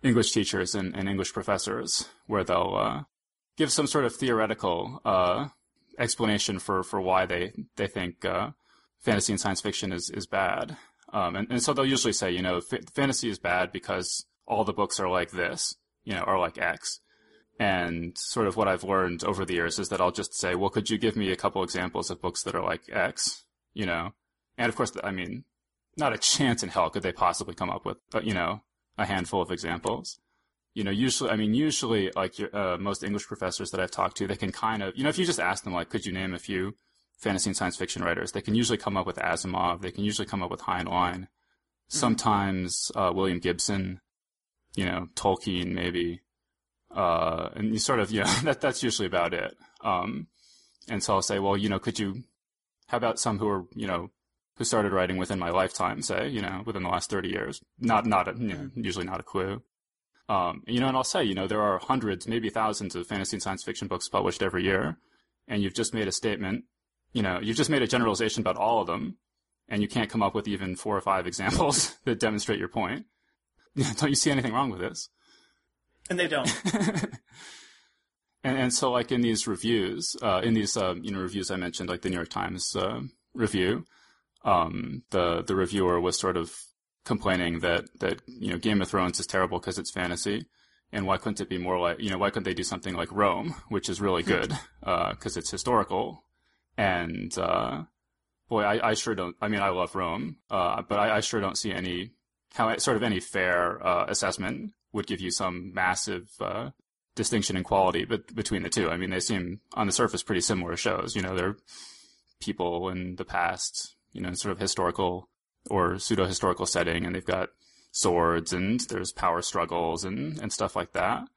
English teachers and, and English professors, where they'll uh, give some sort of theoretical uh, explanation for, for why they they think uh, fantasy and science fiction is is bad. Um, and, and so they'll usually say, you know, fantasy is bad because all the books are like this, you know, are like X. And sort of what I've learned over the years is that I'll just say, well, could you give me a couple examples of books that are like X, you know? And of course, I mean, not a chance in hell could they possibly come up with, but, you know, a handful of examples. You know, usually, I mean, usually, like uh, most English professors that I've talked to, they can kind of, you know, if you just ask them, like, could you name a few fantasy and science fiction writers, they can usually come up with Asimov, they can usually come up with Heinlein, mm-hmm. sometimes uh, William Gibson, you know, Tolkien maybe, uh, and you sort of, you know, that that's usually about it. Um, and so I'll say, well, you know, could you, how about some who are, you know, who started writing within my lifetime, say, you know, within the last 30 years. Not, not, a, you know, usually not a clue. Um, you know, and I'll say, you know, there are hundreds, maybe thousands of fantasy and science fiction books published every year, and you've just made a statement, you know, you've just made a generalization about all of them, and you can't come up with even four or five examples that demonstrate your point. don't you see anything wrong with this? And they don't. and, and so, like in these reviews, uh, in these uh, you know reviews I mentioned, like the New York Times uh, review, um, the the reviewer was sort of complaining that that you know Game of Thrones is terrible because it's fantasy, and why couldn't it be more like you know why couldn't they do something like Rome, which is really good because uh, it's historical, and uh, boy, I, I, sure don't. I mean, I love Rome, uh, but I, I, sure don't see any how sort of any fair uh, assessment would give you some massive uh, distinction in quality but between the two. I mean, they seem on the surface pretty similar shows. You know, they're people in the past you know, sort of historical or pseudo historical setting, and they've got swords and there's power struggles and, and stuff like that.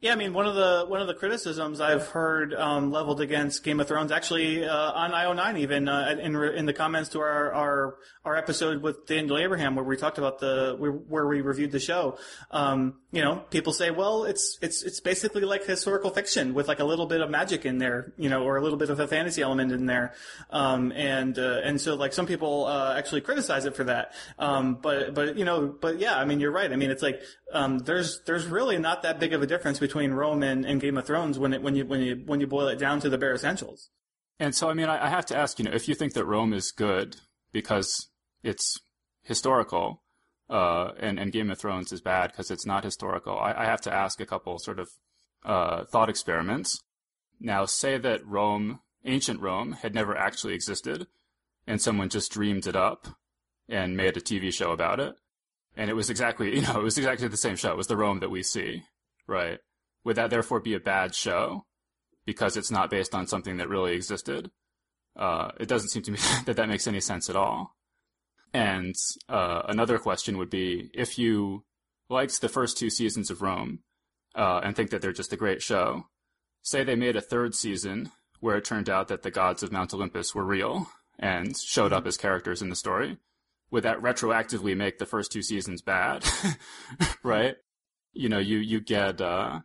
Yeah, I mean one of the one of the criticisms I've heard um, leveled against Game of Thrones, actually uh, on IO9 even uh, in in the comments to our our, our episode with Daniel Abraham where we talked about the where we reviewed the show. Um, you know, people say, well, it's it's it's basically like historical fiction with like a little bit of magic in there, you know, or a little bit of a fantasy element in there, um, and uh, and so like some people uh, actually criticize it for that. Um, but but you know, but yeah, I mean you're right. I mean it's like um, there's there's really not that big of a difference between Rome and, and Game of Thrones when it when you when you when you boil it down to the bare essentials. And so, I mean, I, I have to ask, you know, if you think that Rome is good because it's historical, uh, and, and Game of Thrones is bad because it's not historical, I, I, have to ask a couple sort of uh, thought experiments. Now, say that Rome, ancient Rome, had never actually existed, and someone just dreamed it up and made a TV show about it and it was exactly you know it was exactly the same show. It was the Rome that we see, right? Would that therefore be a bad show because it's not based on something that really existed? Uh, it doesn't seem to me that that makes any sense at all. And uh, another question would be if you liked the first two seasons of Rome uh, and think that they're just a great show, say they made a third season where it turned out that the gods of Mount Olympus were real and showed up as characters in the story would that retroactively make the first two seasons bad? right? You know, you you get uh,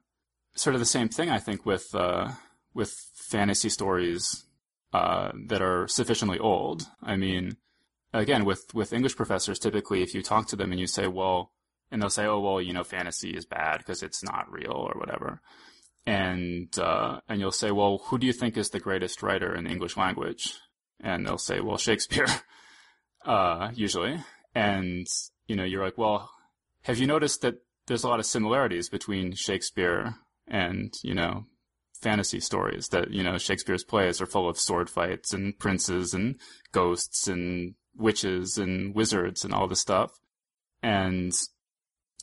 sort of the same thing, I think, with uh, with fantasy stories uh, that are sufficiently old. I mean, again, with with English professors, typically, if you talk to them and you say, well, and they'll say, oh, well, you know, fantasy is bad because it's not real or whatever. And uh, and you'll say, well, who do you think is the greatest writer in the English language? And they'll say, well, Shakespeare. uh, usually. And, you know, you're like, well, have you noticed that there's a lot of similarities between Shakespeare and, you know, fantasy stories that, you know, Shakespeare's plays are full of sword fights and princes and ghosts and witches and wizards and all this stuff. And,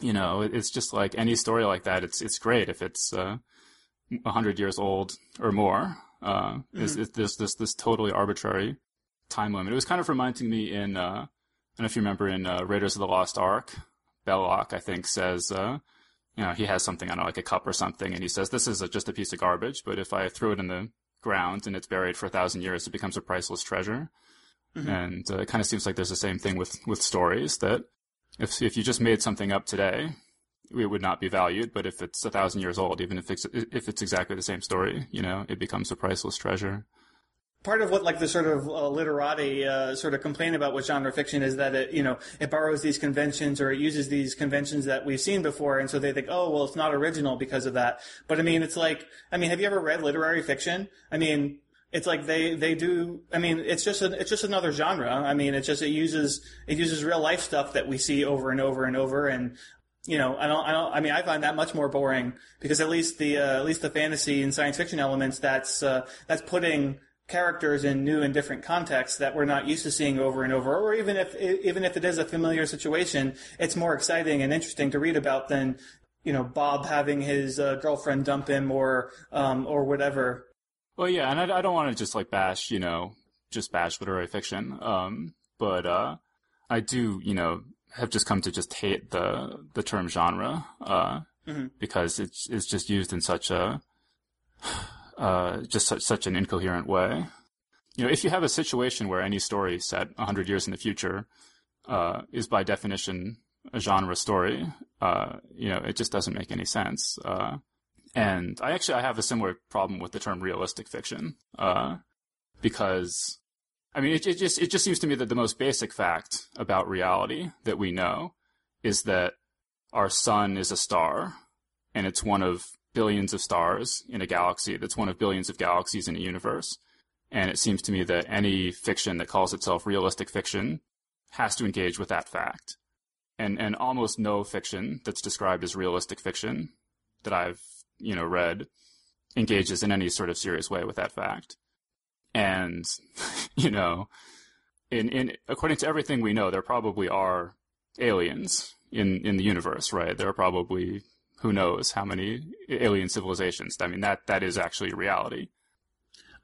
you know, it's just like any story like that. It's, it's great if it's, uh, a hundred years old or more. Uh, mm-hmm. is, is this, this, this totally arbitrary time limit. It was kind of reminding me in, uh, I don't know if you remember in uh, Raiders of the Lost Ark, Belloq, I think, says, uh, you know, he has something, I don't know, like a cup or something, and he says, this is a, just a piece of garbage, but if I throw it in the ground and it's buried for a thousand years, it becomes a priceless treasure. Mm-hmm. And uh, it kind of seems like there's the same thing with, with stories that if, if you just made something up today, it would not be valued, but if it's a thousand years old, even if it's, if it's exactly the same story, you know, it becomes a priceless treasure. Part of what like the sort of uh, literati uh, sort of complain about with genre fiction is that it you know it borrows these conventions or it uses these conventions that we've seen before and so they think oh well it's not original because of that. But i mean it's like i mean have you ever read literary fiction? I mean it's like they they do i mean it's just it's just another genre. I mean it just it uses it uses real life stuff that we see over and over and over and you know, I don't, I don't, I mean, I find that much more boring because at least the, uh, at least the fantasy and science fiction elements, that's, uh, that's putting characters in new and different contexts that we're not used to seeing over and over, or even if even if it is a familiar situation, it's more exciting and interesting to read about than you know Bob having his uh, girlfriend dump him or um, or whatever. Well, yeah, and I, I don't want to just like bash you know just bash literary fiction, um, but uh, I do you know have just come to just hate the the term genre uh, mm-hmm. because it's it's just used in such a uh, just such, such an incoherent way. You know, if you have a situation where any story set 100 years in the future uh, is by definition a genre story, uh, you know, it just doesn't make any sense. Uh, and I actually I have a similar problem with the term realistic fiction uh, because I mean it, it just it just seems to me that the most basic fact about reality that we know is that our sun is a star and it's one of billions of stars in a galaxy that's one of billions of galaxies in a universe. And it seems to me that any fiction that calls itself realistic fiction has to engage with that fact. And, and almost no fiction that's described as realistic fiction that I've, you know, read engages in any sort of serious way with that fact. And, you know, in, in, according to everything we know, there probably are aliens in, in the universe, right? There are probably who knows how many alien civilizations. I mean, that that is actually a reality.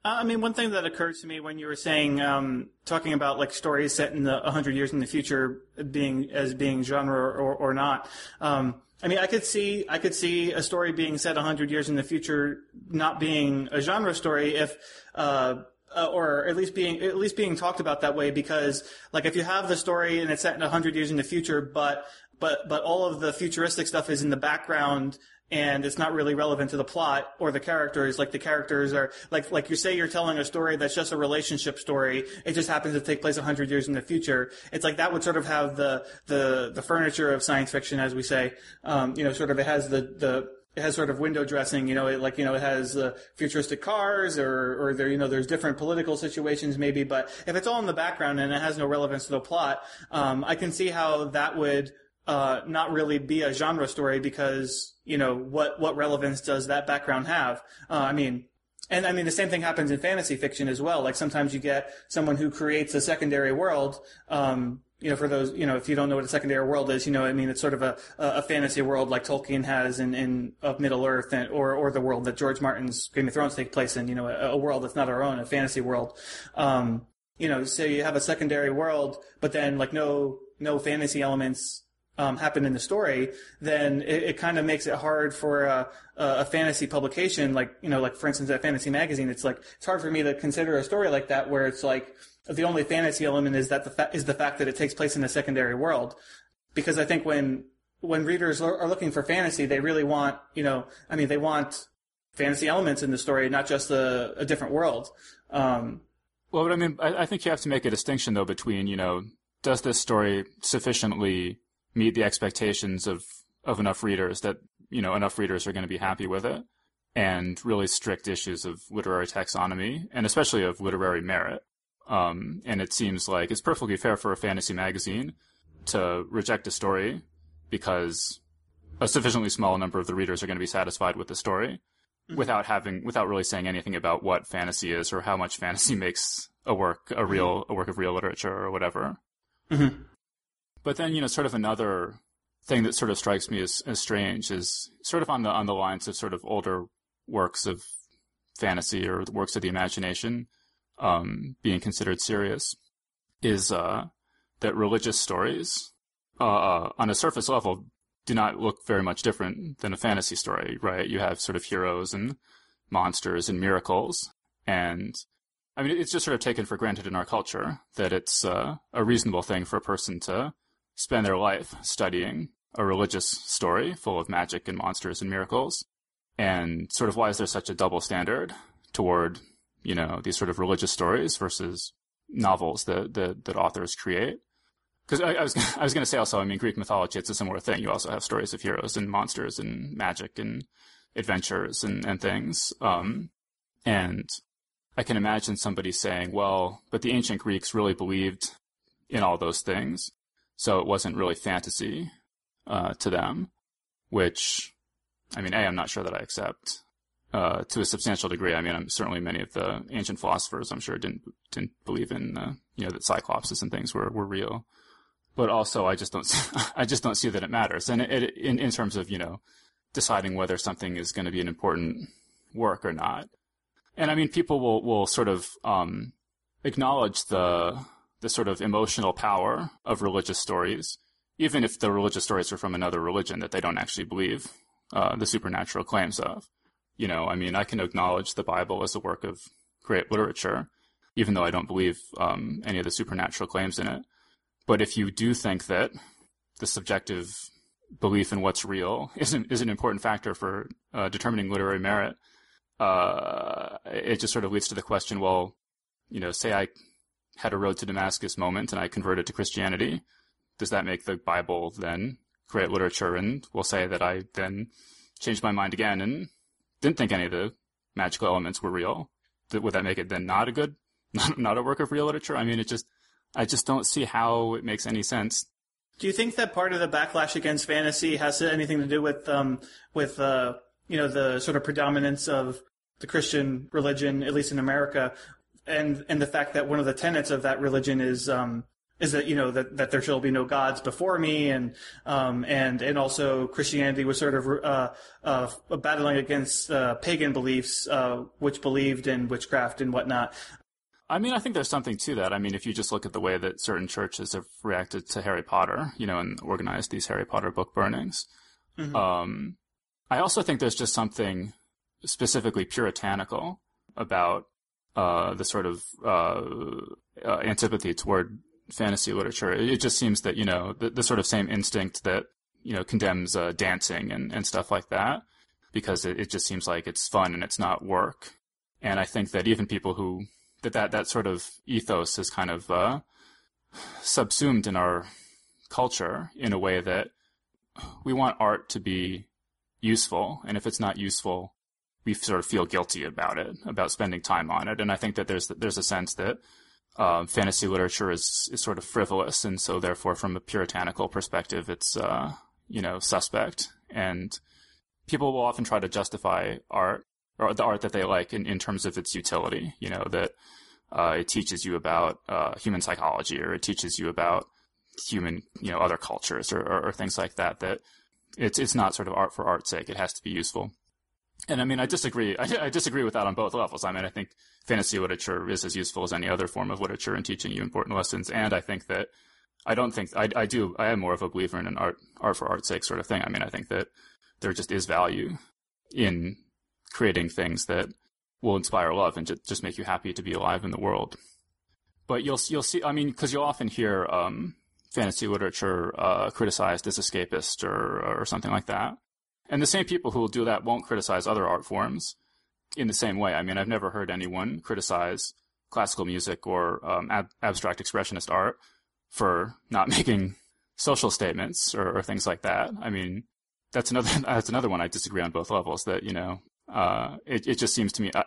Uh, I mean, one thing that occurred to me when you were saying, um, talking about like stories set in the 100 years in the future being as being genre or, or not. Um, I mean, I could see I could see a story being set 100 years in the future not being a genre story if. Uh, uh, or at least being at least being talked about that way because like if you have the story and it's set in 100 years in the future but but but all of the futuristic stuff is in the background and it's not really relevant to the plot or the characters. Like the characters are like like you say you're telling a story that's just a relationship story. It just happens to take place hundred years in the future. It's like that would sort of have the the the furniture of science fiction, as we say. Um, you know, sort of it has the the it has sort of window dressing, you know, it, like, you know, it has uh, futuristic cars or, or there, you know, there's different political situations maybe, but if it's all in the background and it has no relevance to the plot, um, I can see how that would uh, not really be a genre story because you know what what relevance does that background have? Uh, I mean, and I mean the same thing happens in fantasy fiction as well. Like sometimes you get someone who creates a secondary world. Um, you know, for those, you know, if you don't know what a secondary world is, you know, I mean, it's sort of a, a fantasy world like Tolkien has in, in of Middle Earth, and, or or the world that George Martin's Game of Thrones take place in. You know, a, a world that's not our own, a fantasy world. Um, you know, so you have a secondary world, but then like no no fantasy elements um, happen in the story, then it, it kind of makes it hard for a, a, fantasy publication, like you know, like for instance, at Fantasy Magazine, it's like it's hard for me to consider a story like that where it's like the only fantasy element is that the fa- is the fact that it takes place in a secondary world, because I think when when readers are looking for fantasy, they really want you know, I mean, they want fantasy elements in the story, not just a, a different world. Um, well, but I mean, I, I think you have to make a distinction though between you know, does this story sufficiently meet the expectations of of enough readers that you know enough readers are going to be happy with it, and really strict issues of literary taxonomy and especially of literary merit. Um, and it seems like it's perfectly fair for a fantasy magazine to reject a story because a sufficiently small number of the readers are going to be satisfied with the story mm-hmm. without having without really saying anything about what fantasy is or how much fantasy makes a work a real a work of real literature or whatever. Mm-hmm. But then, you know, sort of another thing that sort of strikes me as, as strange is sort of on the on the lines of sort of older works of fantasy or works of the imagination um, being considered serious is uh, that religious stories uh, uh, on a surface level do not look very much different than a fantasy story, right? You have sort of heroes and monsters and miracles, and I mean it's just sort of taken for granted in our culture that it's uh, a reasonable thing for a person to spend their life studying a religious story full of magic and monsters and miracles. And sort of why is there such a double standard toward you know, these sort of religious stories versus novels that, that, that authors create. Because I, I, was I was going to say also, I mean, Greek mythology, it's a similar thing. You also have stories of heroes and monsters and magic and adventures and, and things. Um, and I can imagine somebody saying, well, but the ancient Greeks really believed in all those things. So it wasn't really fantasy uh, to them, which, I mean, A, I'm not sure that I accept uh, to a substantial degree. I mean, I'm, certainly many of the ancient philosophers, I'm sure, didn't didn't believe in uh, you know that cyclopses and things were, were real. But also, I just don't I just don't see that it matters. And it, it, in in terms of you know deciding whether something is going to be an important work or not. And I mean, people will will sort of um, acknowledge the the sort of emotional power of religious stories, even if the religious stories are from another religion that they don't actually believe uh, the supernatural claims of you know, I mean, I can acknowledge the Bible as a work of great literature, even though I don't believe um, any of the supernatural claims in it. But if you do think that the subjective belief in what's real is an, is an important factor for uh, determining literary merit, uh, it just sort of leads to the question, well, you know, say I had a road to Damascus moment and I converted to Christianity, does that make the Bible then great literature? And we'll say that I then changed my mind again and didn't think any of the magical elements were real, would that make it then not a good, not, not a work of real literature? I mean, it just, I just don't see how it makes any sense. Do you think that part of the backlash against fantasy has anything to do with, um, with, uh, you know, the sort of predominance of the Christian religion, at least in America, and and the fact that one of the tenets of that religion is um, is that you know that, that there shall be no gods before me and um, and and also Christianity was sort of uh, uh, battling against uh, pagan beliefs uh, which believed in witchcraft and whatnot. I mean, I think there's something to that. I mean, if you just look at the way that certain churches have reacted to Harry Potter, you know, and organized these Harry Potter book burnings. Mm-hmm. Um, I also think there's just something specifically puritanical about uh, the sort of uh, antipathy toward fantasy literature. It just seems that, you know, the, the sort of same instinct that, you know, condemns uh, dancing and, and stuff like that, because it, it just seems like it's fun and it's not work. And I think that even people who, that that, that sort of ethos is kind of uh, subsumed in our culture in a way that we want art to be useful. And if it's not useful, we sort of feel guilty about it, about spending time on it. And I think that there's, there's a sense that uh, fantasy literature is, is sort of frivolous, and so therefore, from a puritanical perspective, it's uh, you know suspect. And people will often try to justify art or the art that they like in, in terms of its utility. You know that uh, it teaches you about uh, human psychology, or it teaches you about human, you know, other cultures, or, or, or things like that. That it's it's not sort of art for art's sake. It has to be useful. And I mean, I disagree. I, I, disagree with that on both levels. I mean, I think fantasy literature is as useful as any other form of literature in teaching you important lessons. And I think that I don't think I, I do. I am more of a believer in an art, art for art's sake sort of thing. I mean, I think that there just is value in creating things that will inspire love and just, just make you happy to be alive in the world. But you'll you'll see. I mean, because you'll often hear um, fantasy literature uh, criticized as escapist or or something like that. And the same people who will do that won't criticize other art forms in the same way. I mean, I've never heard anyone criticize classical music or um, ab- abstract expressionist art for not making social statements or, or, things like that. I mean, that's another that's another one I disagree on both levels. That you know, uh, it it just seems to me uh,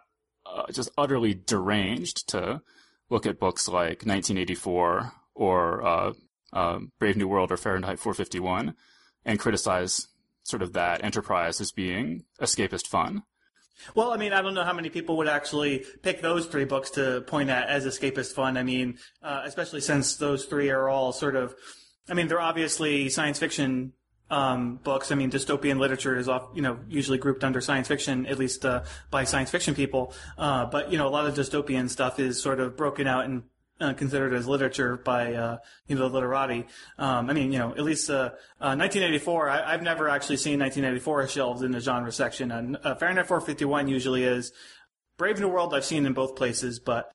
uh, just utterly deranged to look at books like 1984 or uh, uh, Brave New World or Fahrenheit 451 and criticize sort of that enterprise as being escapist fun. Well, I mean, I don't know how many people would actually pick those three books to point at as escapist fun. I mean, uh, especially since those three are all sort of, I mean, they're obviously science fiction um, books. I mean, dystopian literature is off, you know, usually grouped under science fiction, at least uh, by science fiction people. Uh, but you know, a lot of dystopian stuff is sort of broken out and uh, considered as literature by uh, you know the literati. Um, I mean, you know, at least uh, 1984. Uh, I, have never actually seen 1984 shelved in the genre section. And uh, Fahrenheit 451 usually is. Brave New World I've seen in both places, but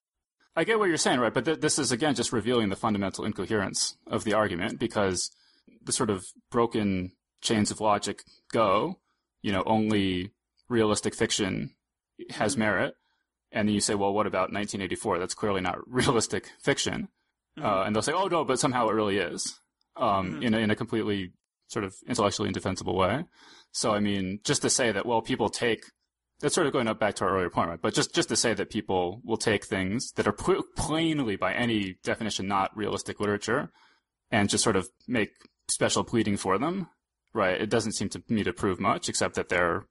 I get what you're saying, right? But th- this is again just revealing the fundamental incoherence of the argument because the sort of broken chains of logic go. You know, only realistic fiction has mm-hmm. merit And then you say, well, what about 1984? That's clearly not realistic fiction. Mm-hmm. Uh, and they'll say, oh no, but somehow it really is, um, Mm-hmm. in a, in a completely sort of intellectually indefensible way. So I mean, just to say that, well, people take that's sort of going up back to our earlier point, right? But just just to say that people will take things that are pl- plainly, by any definition, not realistic literature, and just sort of make special pleading for them, right? It doesn't seem to me to prove much, except that they're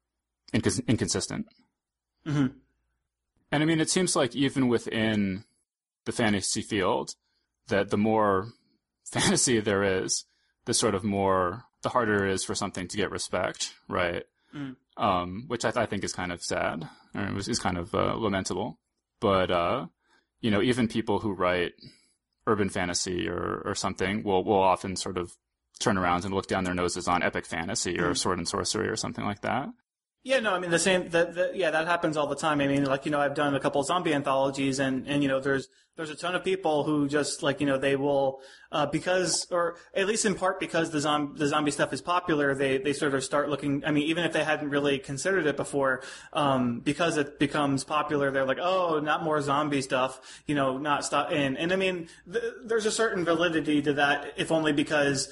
incons- inconsistent. hmm And I mean, it seems like even within the fantasy field, that the more fantasy there is, the sort of more, the harder it is for something to get respect, right? Mm. Um, which I, I think is kind of sad, or it was, is kind of uh, lamentable. But, uh, you know, even people who write urban fantasy or, or something will, will often sort of turn around and look down their noses on epic fantasy or sword and sorcery or something like that. Yeah, no, I mean the same. That, that yeah, that happens all the time. I mean, like you know, I've done a couple of zombie anthologies, and and you know, there's there's a ton of people who just like you know they will uh, because or at least in part because the zombie the zombie stuff is popular. They they sort of start looking. I mean, even if they hadn't really considered it before, um, because it becomes popular, they're like, oh, not more zombie stuff. You know, not stop. And and I mean, th- there's a certain validity to that, if only because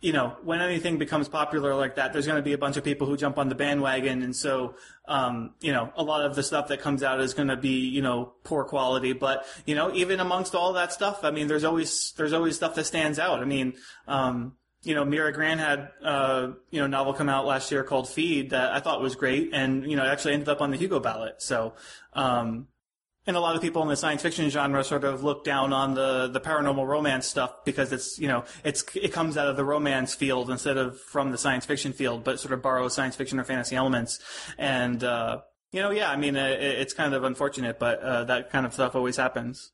you know, when anything becomes popular like that, there's going to be a bunch of people who jump on the bandwagon, and so, um, you know, a lot of the stuff that comes out is going to be, you know, poor quality. But you know, even amongst all that stuff, I mean, there's always there's always stuff that stands out. I mean, um, you know, Mira Grant had uh, you know, novel come out last year called Feed that I thought was great, and you know, it actually ended up on the Hugo ballot. So. Um, and a lot of people in the science fiction genre sort of look down on the, the paranormal romance stuff because it's you know it's it comes out of the romance field instead of from the science fiction field, but sort of borrows science fiction or fantasy elements. And uh, you know, yeah, I mean, it, it's kind of unfortunate, but uh, that kind of stuff always happens.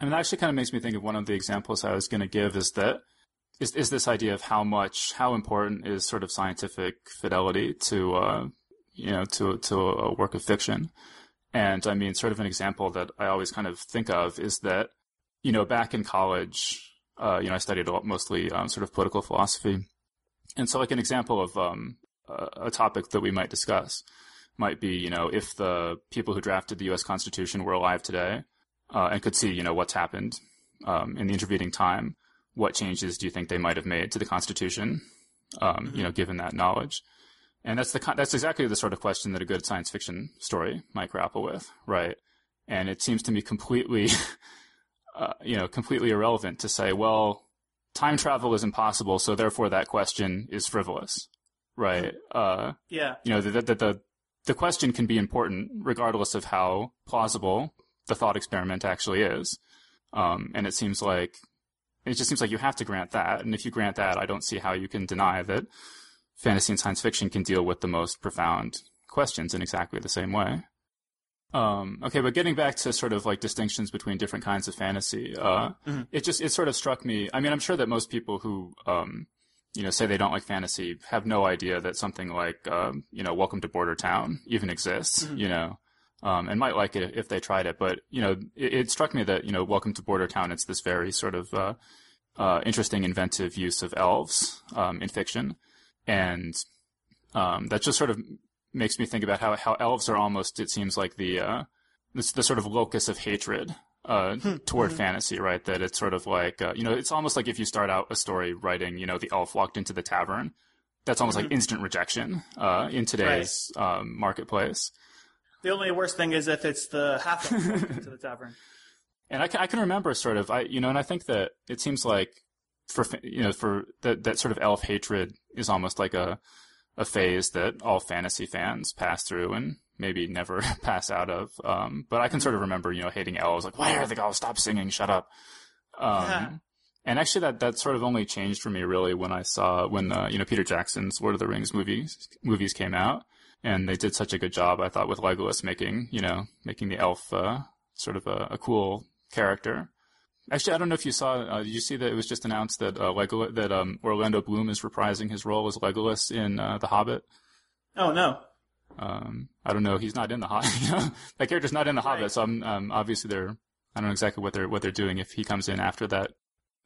I mean, that actually kind of makes me think of one of the examples I was going to give is that is, is this idea of how much, how important is sort of scientific fidelity to, uh, you know, to, to a work of fiction. And I mean, sort of an example that I always kind of think of is that, you know, back in college, uh, you know, I studied mostly um, sort of political philosophy. And so like an example of um, a, a topic that we might discuss might be, you know, if the people who drafted the U.S. Constitution were alive today, uh, and could see, you know, what's happened um, in the intervening time, what changes do you think they might have made to the Constitution, um, you know, given that knowledge? And that's the that's exactly the sort of question that a good science fiction story might grapple with, right? And it seems to me completely, uh, you know, completely irrelevant to say, well, time travel is impossible, so therefore that question is frivolous, right? Uh, Yeah. you know, the, the, the, the question can be important regardless of how plausible the thought experiment actually is. Um, and it seems like, it just seems like you have to grant that. And if you grant that, I don't see how you can deny that fantasy and science fiction can deal with the most profound questions in exactly the same way. Um, okay, but getting back to sort of like distinctions between different kinds of fantasy, uh, it just, it sort of struck me. I mean, I'm sure that most people who, um, you know, say they don't like fantasy have no idea that something like, um, you know, Welcome to Bordertown even exists, you know, um, and might like it if they tried it. But, you know, it, it struck me that, you know, Welcome to Bordertown, it's this very sort of, uh, uh, interesting, inventive use of elves, um, in fiction. And, um, that just sort of makes me think about how, how elves are almost, it seems like the, uh, this, the sort of locus of hatred, uh, toward fantasy, right? That it's sort of like, uh, you know, it's almost like if you start out a story writing, you know, the elf walked into the tavern. That's almost like instant rejection, uh, in today's, um, marketplace. The only worst thing is if it's the half into the tavern. And I can, I can remember sort of, I, you know, and I think that it seems like for, you know, for that, that sort of elf hatred is almost like a, a phase that all fantasy fans pass through and maybe never pass out of. Um, but I can sort of remember, you know, hating elves, like, why are the elves? Stop singing, shut up. Um, Yeah. and actually that, that sort of only changed for me really when I saw, when, uh, you know, Peter Jackson's Lord of the Rings movies, movies came out. And they did such a good job, I thought, with Legolas making, you know, making the elf, uh, sort of a, a cool character. Actually, I don't know if you saw. Uh, did you see that it was just announced that uh, that um, Orlando Bloom is reprising his role as Legolas in uh, The Hobbit? Oh no. Um, I don't know. He's not in the Hobbit. that character's not in the Hobbit, so I'm um, obviously they're. I don't know exactly what they're what they're doing if he comes in after that.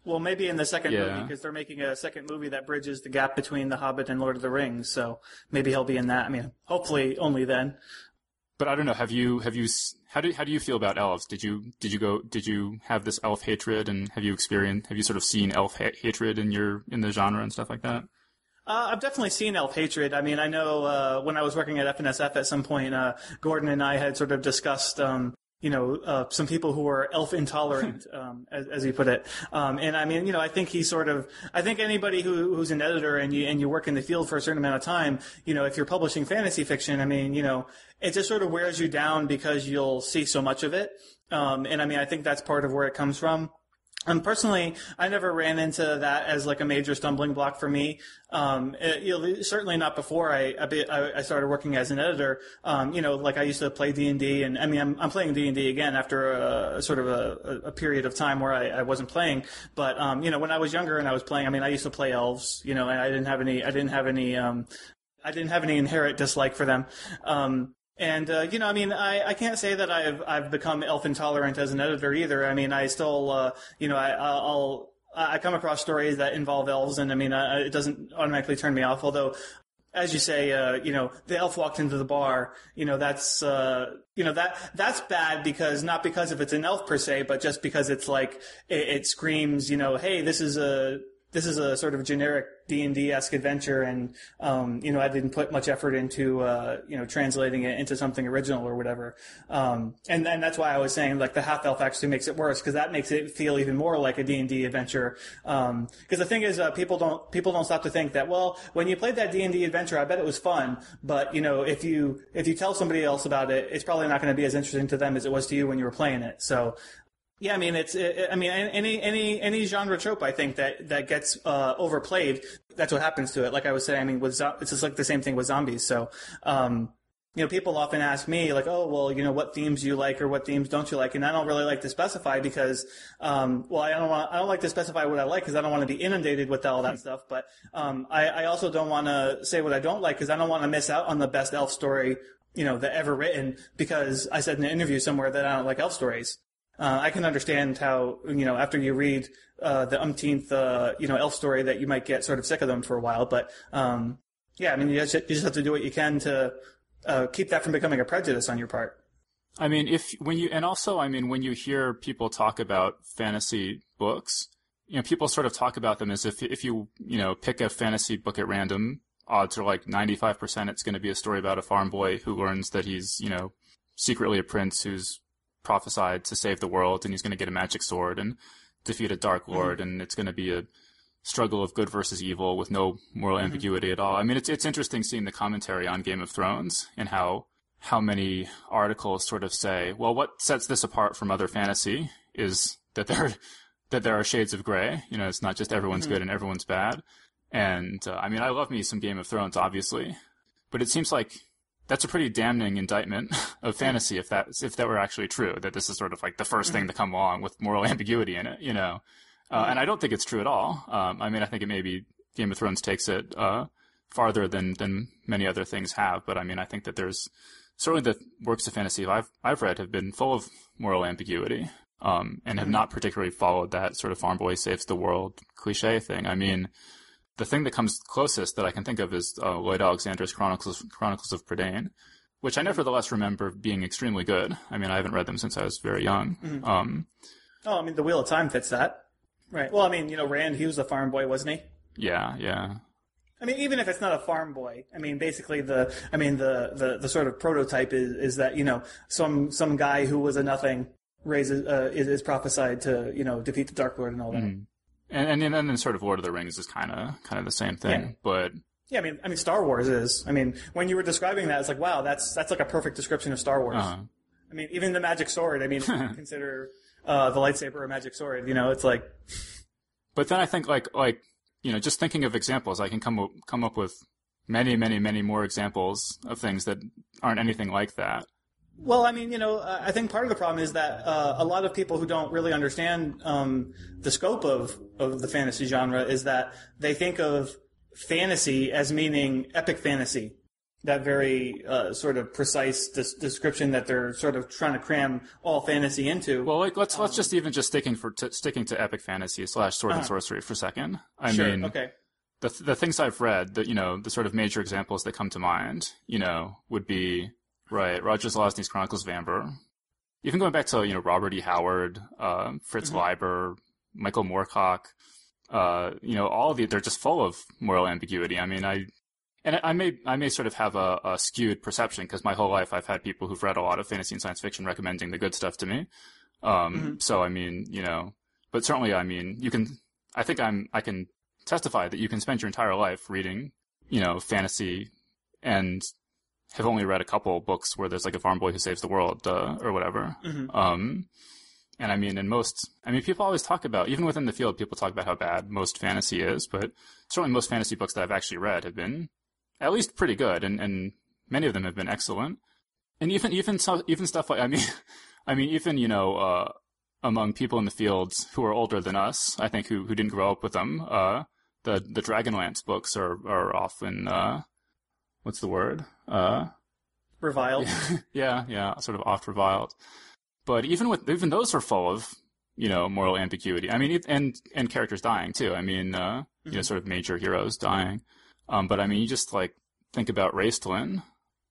Well, maybe in the second Yeah. movie because they're making a second movie that bridges the gap between The Hobbit and Lord of the Rings. So maybe he'll be in that. I mean, hopefully only then. But I don't know. Have you have you how do how do you feel about elves? Did you did you go did you have this elf hatred and have you experienced have you sort of seen elf ha- hatred in your in the genre and stuff like that? Uh, I've definitely seen elf hatred. I mean, I know uh, when I was working at F&SF at some point, uh, Gordon and I had sort of discussed um, you know, uh, some people who are elf intolerant, um, as, as you put it. Um, and I mean, you know, I think he sort of, I think anybody who, who's an editor and you, and you work in the field for a certain amount of time, you know, if you're publishing fantasy fiction, I mean, you know, it just sort of wears you down because you'll see so much of it. Um, and I mean, I think that's part of where it comes from. And personally, I never ran into that as like a major stumbling block for me. Um, it, you know, certainly not before I, I, started working as an editor. Um, you know, like I used to play D and D, and I mean, I'm, I'm playing D and D again after a sort of a, a, period of time where I, I wasn't playing. But um, you know, when I was younger and I was playing, I mean, I used to play elves. You know, and I didn't have any, I didn't have any, um, I didn't have any inherent dislike for them. Um, and uh, you know, I mean, I, I can't say that I've I've become elf intolerant as an editor either. I mean, I still, uh, you know, I, I'll I come across stories that involve elves, and I mean, I, it doesn't automatically turn me off. Although, as you say, uh, you know, the elf walked into the bar. You know, that's uh, you know that that's bad because not because if it's an elf per se, but just because it's like it, it screams, you know, hey, this is a this is a sort of generic D and D esque adventure, and um, you know I didn't put much effort into uh, you know translating it into something original or whatever. Um, and and that's why I was saying like the half elf actually makes it worse because that makes it feel even more like a D and D adventure. Because um, the thing is, uh, people don't people don't stop to think that well, when you played that D and D adventure, I bet it was fun, but you know if you if you tell somebody else about it, it's probably not going to be as interesting to them as it was to you when you were playing it. So yeah, I mean it's I mean any any any genre trope I think that that gets uh, overplayed. That's what happens to it. Like I was saying, I mean with it's just like the same thing with zombies. So, um, you know, people often ask me like, oh well, you know, what themes do you like or what themes don't you like? And I don't really like to specify because, um, well, I don't want I don't like to specify what I like because I don't want to be inundated with all that stuff. But um, I, I also don't want to say what I don't like because I don't want to miss out on the best elf story you know that ever written because I said in an interview somewhere that I don't like elf stories. Uh, I can understand how you know after you read uh, the umpteenth uh, you know elf story that you might get sort of sick of them for a while, but um, yeah, I mean you just, you just have to do what you can to uh, keep that from becoming a prejudice on your part. I mean, if when you and also I mean when you hear people talk about fantasy books, you know people sort of talk about them as if if you you know pick a fantasy book at random, odds are like ninety five percent it's going to be a story about a farm boy who learns that he's you know secretly a prince who's prophesied to save the world, and he's going to get a magic sword and defeat a dark mm-hmm. lord, mm-hmm. and it's going to be a struggle of good versus evil with no moral mm-hmm. ambiguity at all. I mean, it's it's interesting seeing the commentary on Game of Thrones and how how many articles sort of say, well, what sets this apart from other fantasy is that there that there are shades of gray. You know, it's not just everyone's mm-hmm. good and everyone's bad. And uh, I mean, I love me some Game of Thrones, obviously, but it seems like that's a pretty damning indictment of fantasy if that if that were actually true that this is sort of like the 1st mm-hmm. thing to come along with moral ambiguity in it you know uh, and i don't think it's true at all um, i mean i think it maybe game of thrones takes it uh, farther than than many other things have but i mean i think that there's certainly the works of fantasy i've i've read have been full of moral ambiguity um, and have mm-hmm. not particularly followed that sort of farm boy saves the world cliche thing i mean the thing that comes closest that I can think of is uh, Lloyd Alexander's Chronicles Chronicles of Prydain, which I nevertheless remember being extremely good. I mean, I haven't read them since I was very young. Mm-hmm. Um, oh, I mean, the Wheel of Time fits that, right? Well, I mean, you know, Rand, he was a farm boy, wasn't he? Yeah, yeah. I mean, even if it's not a farm boy, I mean, basically the, I mean, the, the, the sort of prototype is, is that, you know, some, some guy who was a nothing raises, uh, is, is prophesied to, you know, defeat the Dark Lord and all that. Mm. And and then sort of Lord of the Rings is kind of kind of the same thing, yeah. but yeah, I mean, I mean, Star Wars is. I mean, when you were describing that, it's like, wow, that's that's like a perfect description of Star Wars. Uh-huh. I mean, even the magic sword. I mean, consider uh, the lightsaber a magic sword. You know, it's like. But then I think like like you know just thinking of examples, I can come up, come up with many many many more examples of things that aren't anything like that. Well, I mean, you know, I think part of the problem is that uh, a lot of people who don't really understand um, the scope of, of the fantasy genre is that they think of fantasy as meaning epic fantasy. That very uh, sort of precise des- description that they're sort of trying to cram all fantasy into. Well, like, let's um, let's just even just sticking for t- sticking to epic fantasy slash sword uh-huh. and sorcery for a second. I sure, mean, okay. The the things I've read, that you know, the sort of major examples that come to mind, you know, would be Right. Roger Zelazny's Chronicles of Amber. Even going back to, you know, Robert E. Howard, uh, Fritz Mhm. Leiber, Michael Moorcock, uh, you know, all of the, they're just full of moral ambiguity. I mean, I, and I may, I may sort of have a, a skewed perception because my whole life I've had people who've read a lot of fantasy and science fiction recommending the good stuff to me. Um, Mhm. so I mean, you know, but certainly, I mean, you can, I think I'm, I can testify that you can spend your entire life reading, you know, fantasy and have only read a couple books where there's like a farm boy who saves the world, uh, or whatever. Mhm. Um, and I mean, in most, I mean, people always talk about, even within the field, people talk about how bad most fantasy is, but certainly most fantasy books that I've actually read have been at least pretty good, and, and many of them have been excellent. And even, even, so, even stuff like, I mean, I mean, even, you know, uh, among people in the fields who are older than us, I think, who, who didn't grow up with them, uh, the, the Dragonlance books are, are often, uh, what's the word? Uh, Reviled. yeah, yeah, sort of oft reviled. But even with even those are full of you know moral ambiguity. I mean, it- and and characters dying too. I mean, uh, you know, Mhm. sort of major heroes dying. Um, but I mean, you just like think about Raistlin,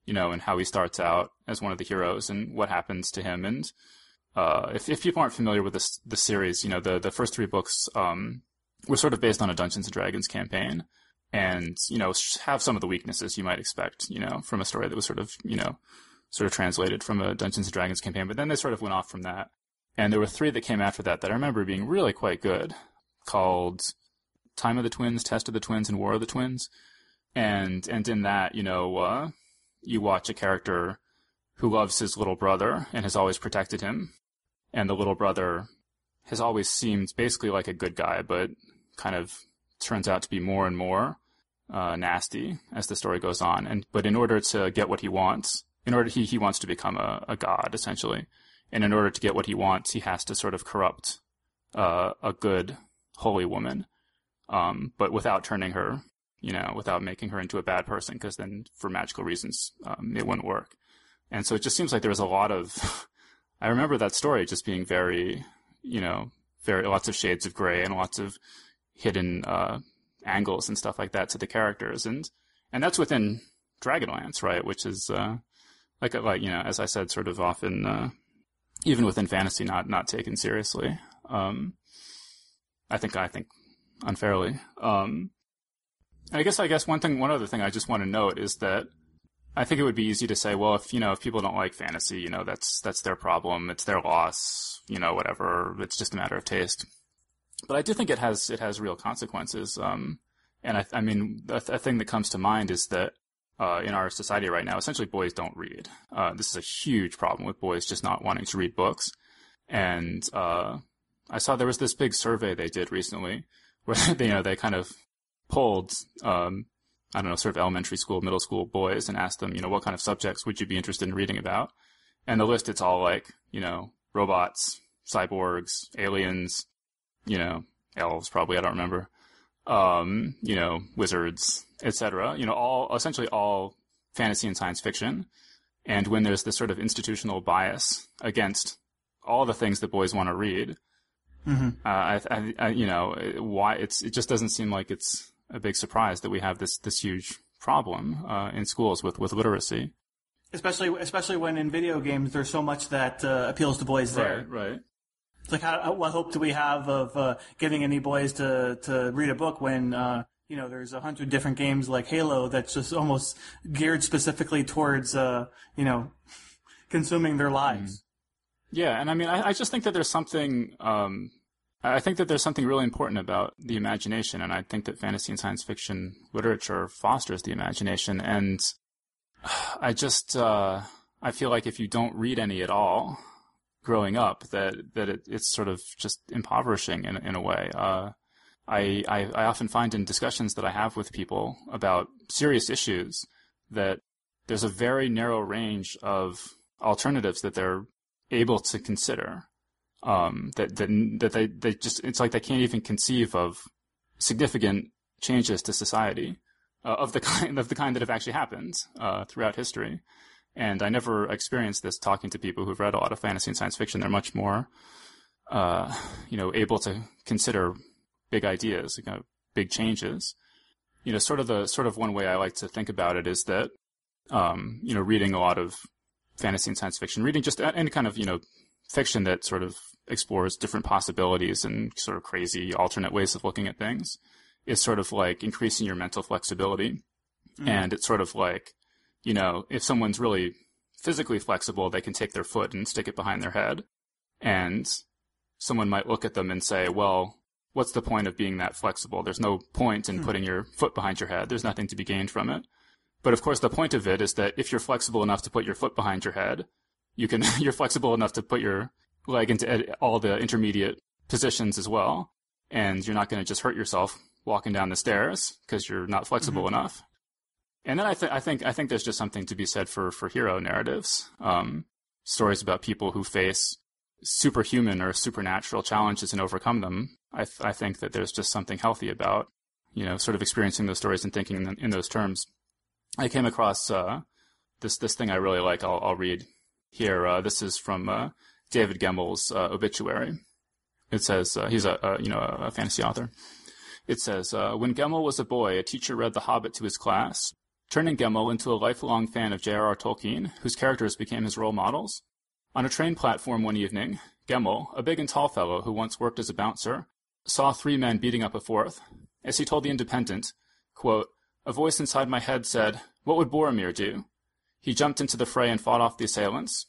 you know, and how he starts out as one of the heroes and what happens to him. And uh, if if people aren't familiar with this the series, you know, the the first three books um, were sort of based on a Dungeons and Dragons campaign. And, you know, have some of the weaknesses you might expect, you know, from a story that was sort of, you know, sort of translated from a Dungeons and Dragons campaign, but then they sort of went off from that. And there were three that came after that that I remember being really quite good, called Time of the Twins, Test of the Twins, and War of the Twins. And and in that, you know, uh, you watch a character who loves his little brother and has always protected him, and the little brother has always seemed basically like a good guy, but kind of turns out to be more and more uh, nasty as the story goes on. And but in order to get what he wants, in order he he wants to become a, a god essentially, and in order to get what he wants, he has to sort of corrupt uh, a good holy woman, um, but without turning her, you know, without making her into a bad person, because then for magical reasons um, it wouldn't work. And so it just seems like there was a lot of. I remember that story just being very, you know, very lots of shades of gray and lots of hidden uh, angles and stuff like that to the characters, and and that's within Dragonlance, right? Which is uh, like like you know, as I said, sort of often uh, even within fantasy, not not taken seriously. Um, I think I think unfairly. Um, I guess I guess one thing, one other thing I just want to note is that I think it would be easy to say, well, if you know, if people don't like fantasy, you know, that's that's their problem, it's their loss, you know, whatever. It's just a matter of taste. But I do think it has it has real consequences. Um, and I, I mean, a, a thing that comes to mind is that uh, in our society right now, essentially boys don't read. Uh, this is a huge problem with boys just not wanting to read books. And uh, I saw there was this big survey they did recently where they, you know they kind of polled um, I don't know sort of elementary school, middle school boys and asked them you know what kind of subjects would you be interested in reading about. And the list it's all like you know robots, cyborgs, aliens, you know elves probably I don't remember um, you know, wizards, etc. You know, all essentially all fantasy and science fiction. And when there's this sort of institutional bias against all the things that boys want to read, hmm uh, I, I, I, you know, why it's it just doesn't seem like it's a big surprise that we have this this huge problem uh, in schools with with literacy. Especially, especially when in video games there's so much that uh, appeals to boys there. right. It's like, how, what hope do we have of uh, getting any boys to, to read a book when uh, you know there's a hundred different games like Halo that's just almost geared specifically towards uh, you know consuming their lives. Yeah, and I mean, I, I just think that there's something. Um, I think that there's something really important about the imagination, and I think that fantasy and science fiction literature fosters the imagination. And I just, uh, I feel like if you don't read any at all growing up, that that it, it's sort of just impoverishing in in a way. Uh, I, I I often find in discussions that I have with people about serious issues that there's a very narrow range of alternatives that they're able to consider. Um, that that that they they just it's like they can't even conceive of significant changes to society uh, of the kind of the kind that have actually happened uh, throughout history. And I never experienced this talking to people who've read a lot of fantasy and science fiction. They're much more, uh, you know, able to consider big ideas, you know, big changes. You know, sort of the sort of one way I like to think about it is that, um, you know, reading a lot of fantasy and science fiction, reading just any kind of you know fiction that sort of explores different possibilities and sort of crazy alternate ways of looking at things is sort of like increasing your mental flexibility. Mm. And it's sort of like, you know, if someone's really physically flexible, they can take their foot and stick it behind their head. And someone might look at them and say, well, what's the point of being that flexible? There's no point in mm. putting your foot behind your head. There's nothing to be gained from it. But of course, the point of it is that if you're flexible enough to put your foot behind your head, you can, you're flexible enough to put your leg into all the intermediate positions as well. And you're not going to just hurt yourself walking down the stairs because you're not flexible mm-hmm. enough. And then I, th- I think I think there's just something to be said for for hero narratives, um, stories about people who face superhuman or supernatural challenges and overcome them. I th- I think that there's just something healthy about you know sort of experiencing those stories and thinking in, in those terms. I came across uh, this this thing I really like. I'll, I'll read here. Uh, this is from uh, David Gemmell's uh, obituary. It says uh, he's a, a, you know a fantasy author. It says uh, when Gemmell was a boy, a teacher read The Hobbit to his class, turning Gemmell into a lifelong fan of J.R.R. Tolkien, whose characters became his role models. On a train platform one evening, Gemmell, a big and tall fellow who once worked as a bouncer, saw three men beating up a fourth. As he told The Independent, quote, a voice inside my head said, What would Boromir do? He jumped into the fray and fought off the assailants.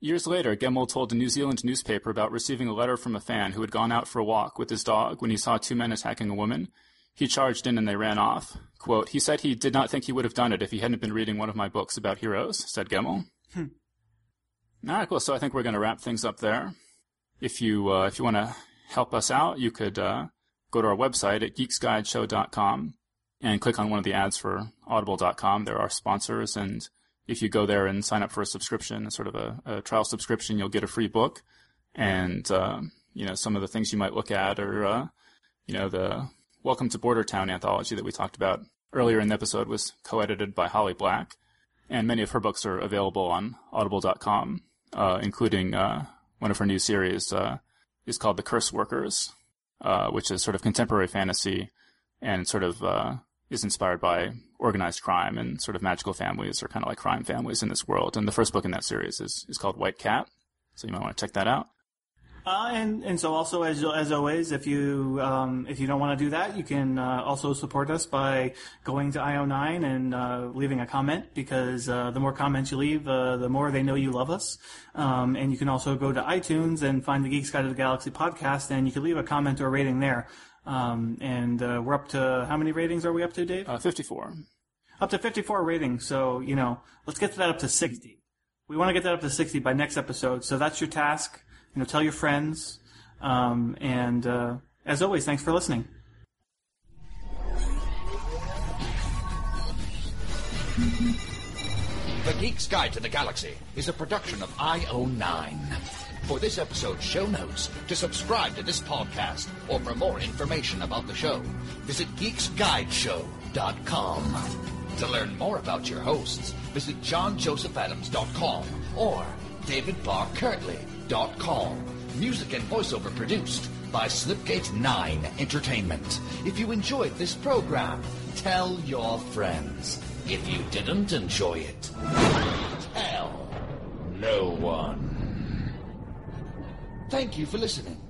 Years later, Gemmell told a New Zealand newspaper about receiving a letter from a fan who had gone out for a walk with his dog when he saw two men attacking a woman. He charged in and they ran off. Quote, he said he did not think he would have done it if he hadn't been reading one of my books about heroes, said Gemmell. Hmm. All right, cool. So I think we're going to wrap things up there. If you, uh, if you want to help us out, you could uh, go to our website at geeksguideshow.com and click on one of the ads for audible.com. There are sponsors and if you go there and sign up for a subscription, sort of a, a trial subscription, you'll get a free book. And, uh, you know, some of the things you might look at are, uh, you know, the Welcome to Bordertown anthology that we talked about earlier in the episode was co-edited by Holly Black. And many of her books are available on audible.com, uh, including, uh, one of her new series, uh, is called The Curse Workers, uh, which is sort of contemporary fantasy and sort of, is inspired by organized crime and sort of magical families or kind of like crime families in this world. And the first book in that series is, is called White Cat. So you might want to check that out. Uh, and and so also as as always, if you um, if you don't want to do that, you can uh, also support us by going to IO9 and uh, leaving a comment because uh, the more comments you leave, uh, the more they know you love us. Um, and you can also go to iTunes and find the Geeks Guide to the Galaxy podcast, and you can leave a comment or a rating there. Um, and uh, we're up to how many ratings are we up to, Dave? Uh, 54. Up to 54 ratings. So, you know, let's get that up to 60. We want to get that up to 60 by next episode. So that's your task. You know, tell your friends. Um, and uh, as always, thanks for listening. The Geek's Guide to the Galaxy is a production of IO9 for this episode's show notes, to subscribe to this podcast, or for more information about the show, visit geeksguideshow.com. To learn more about your hosts, visit johnjosephadams.com or davidbarrkirtley.com. Music and voiceover produced by Slipgate 9 Entertainment. If you enjoyed this program, tell your friends. If you didn't enjoy it, tell no one. Thank you for listening.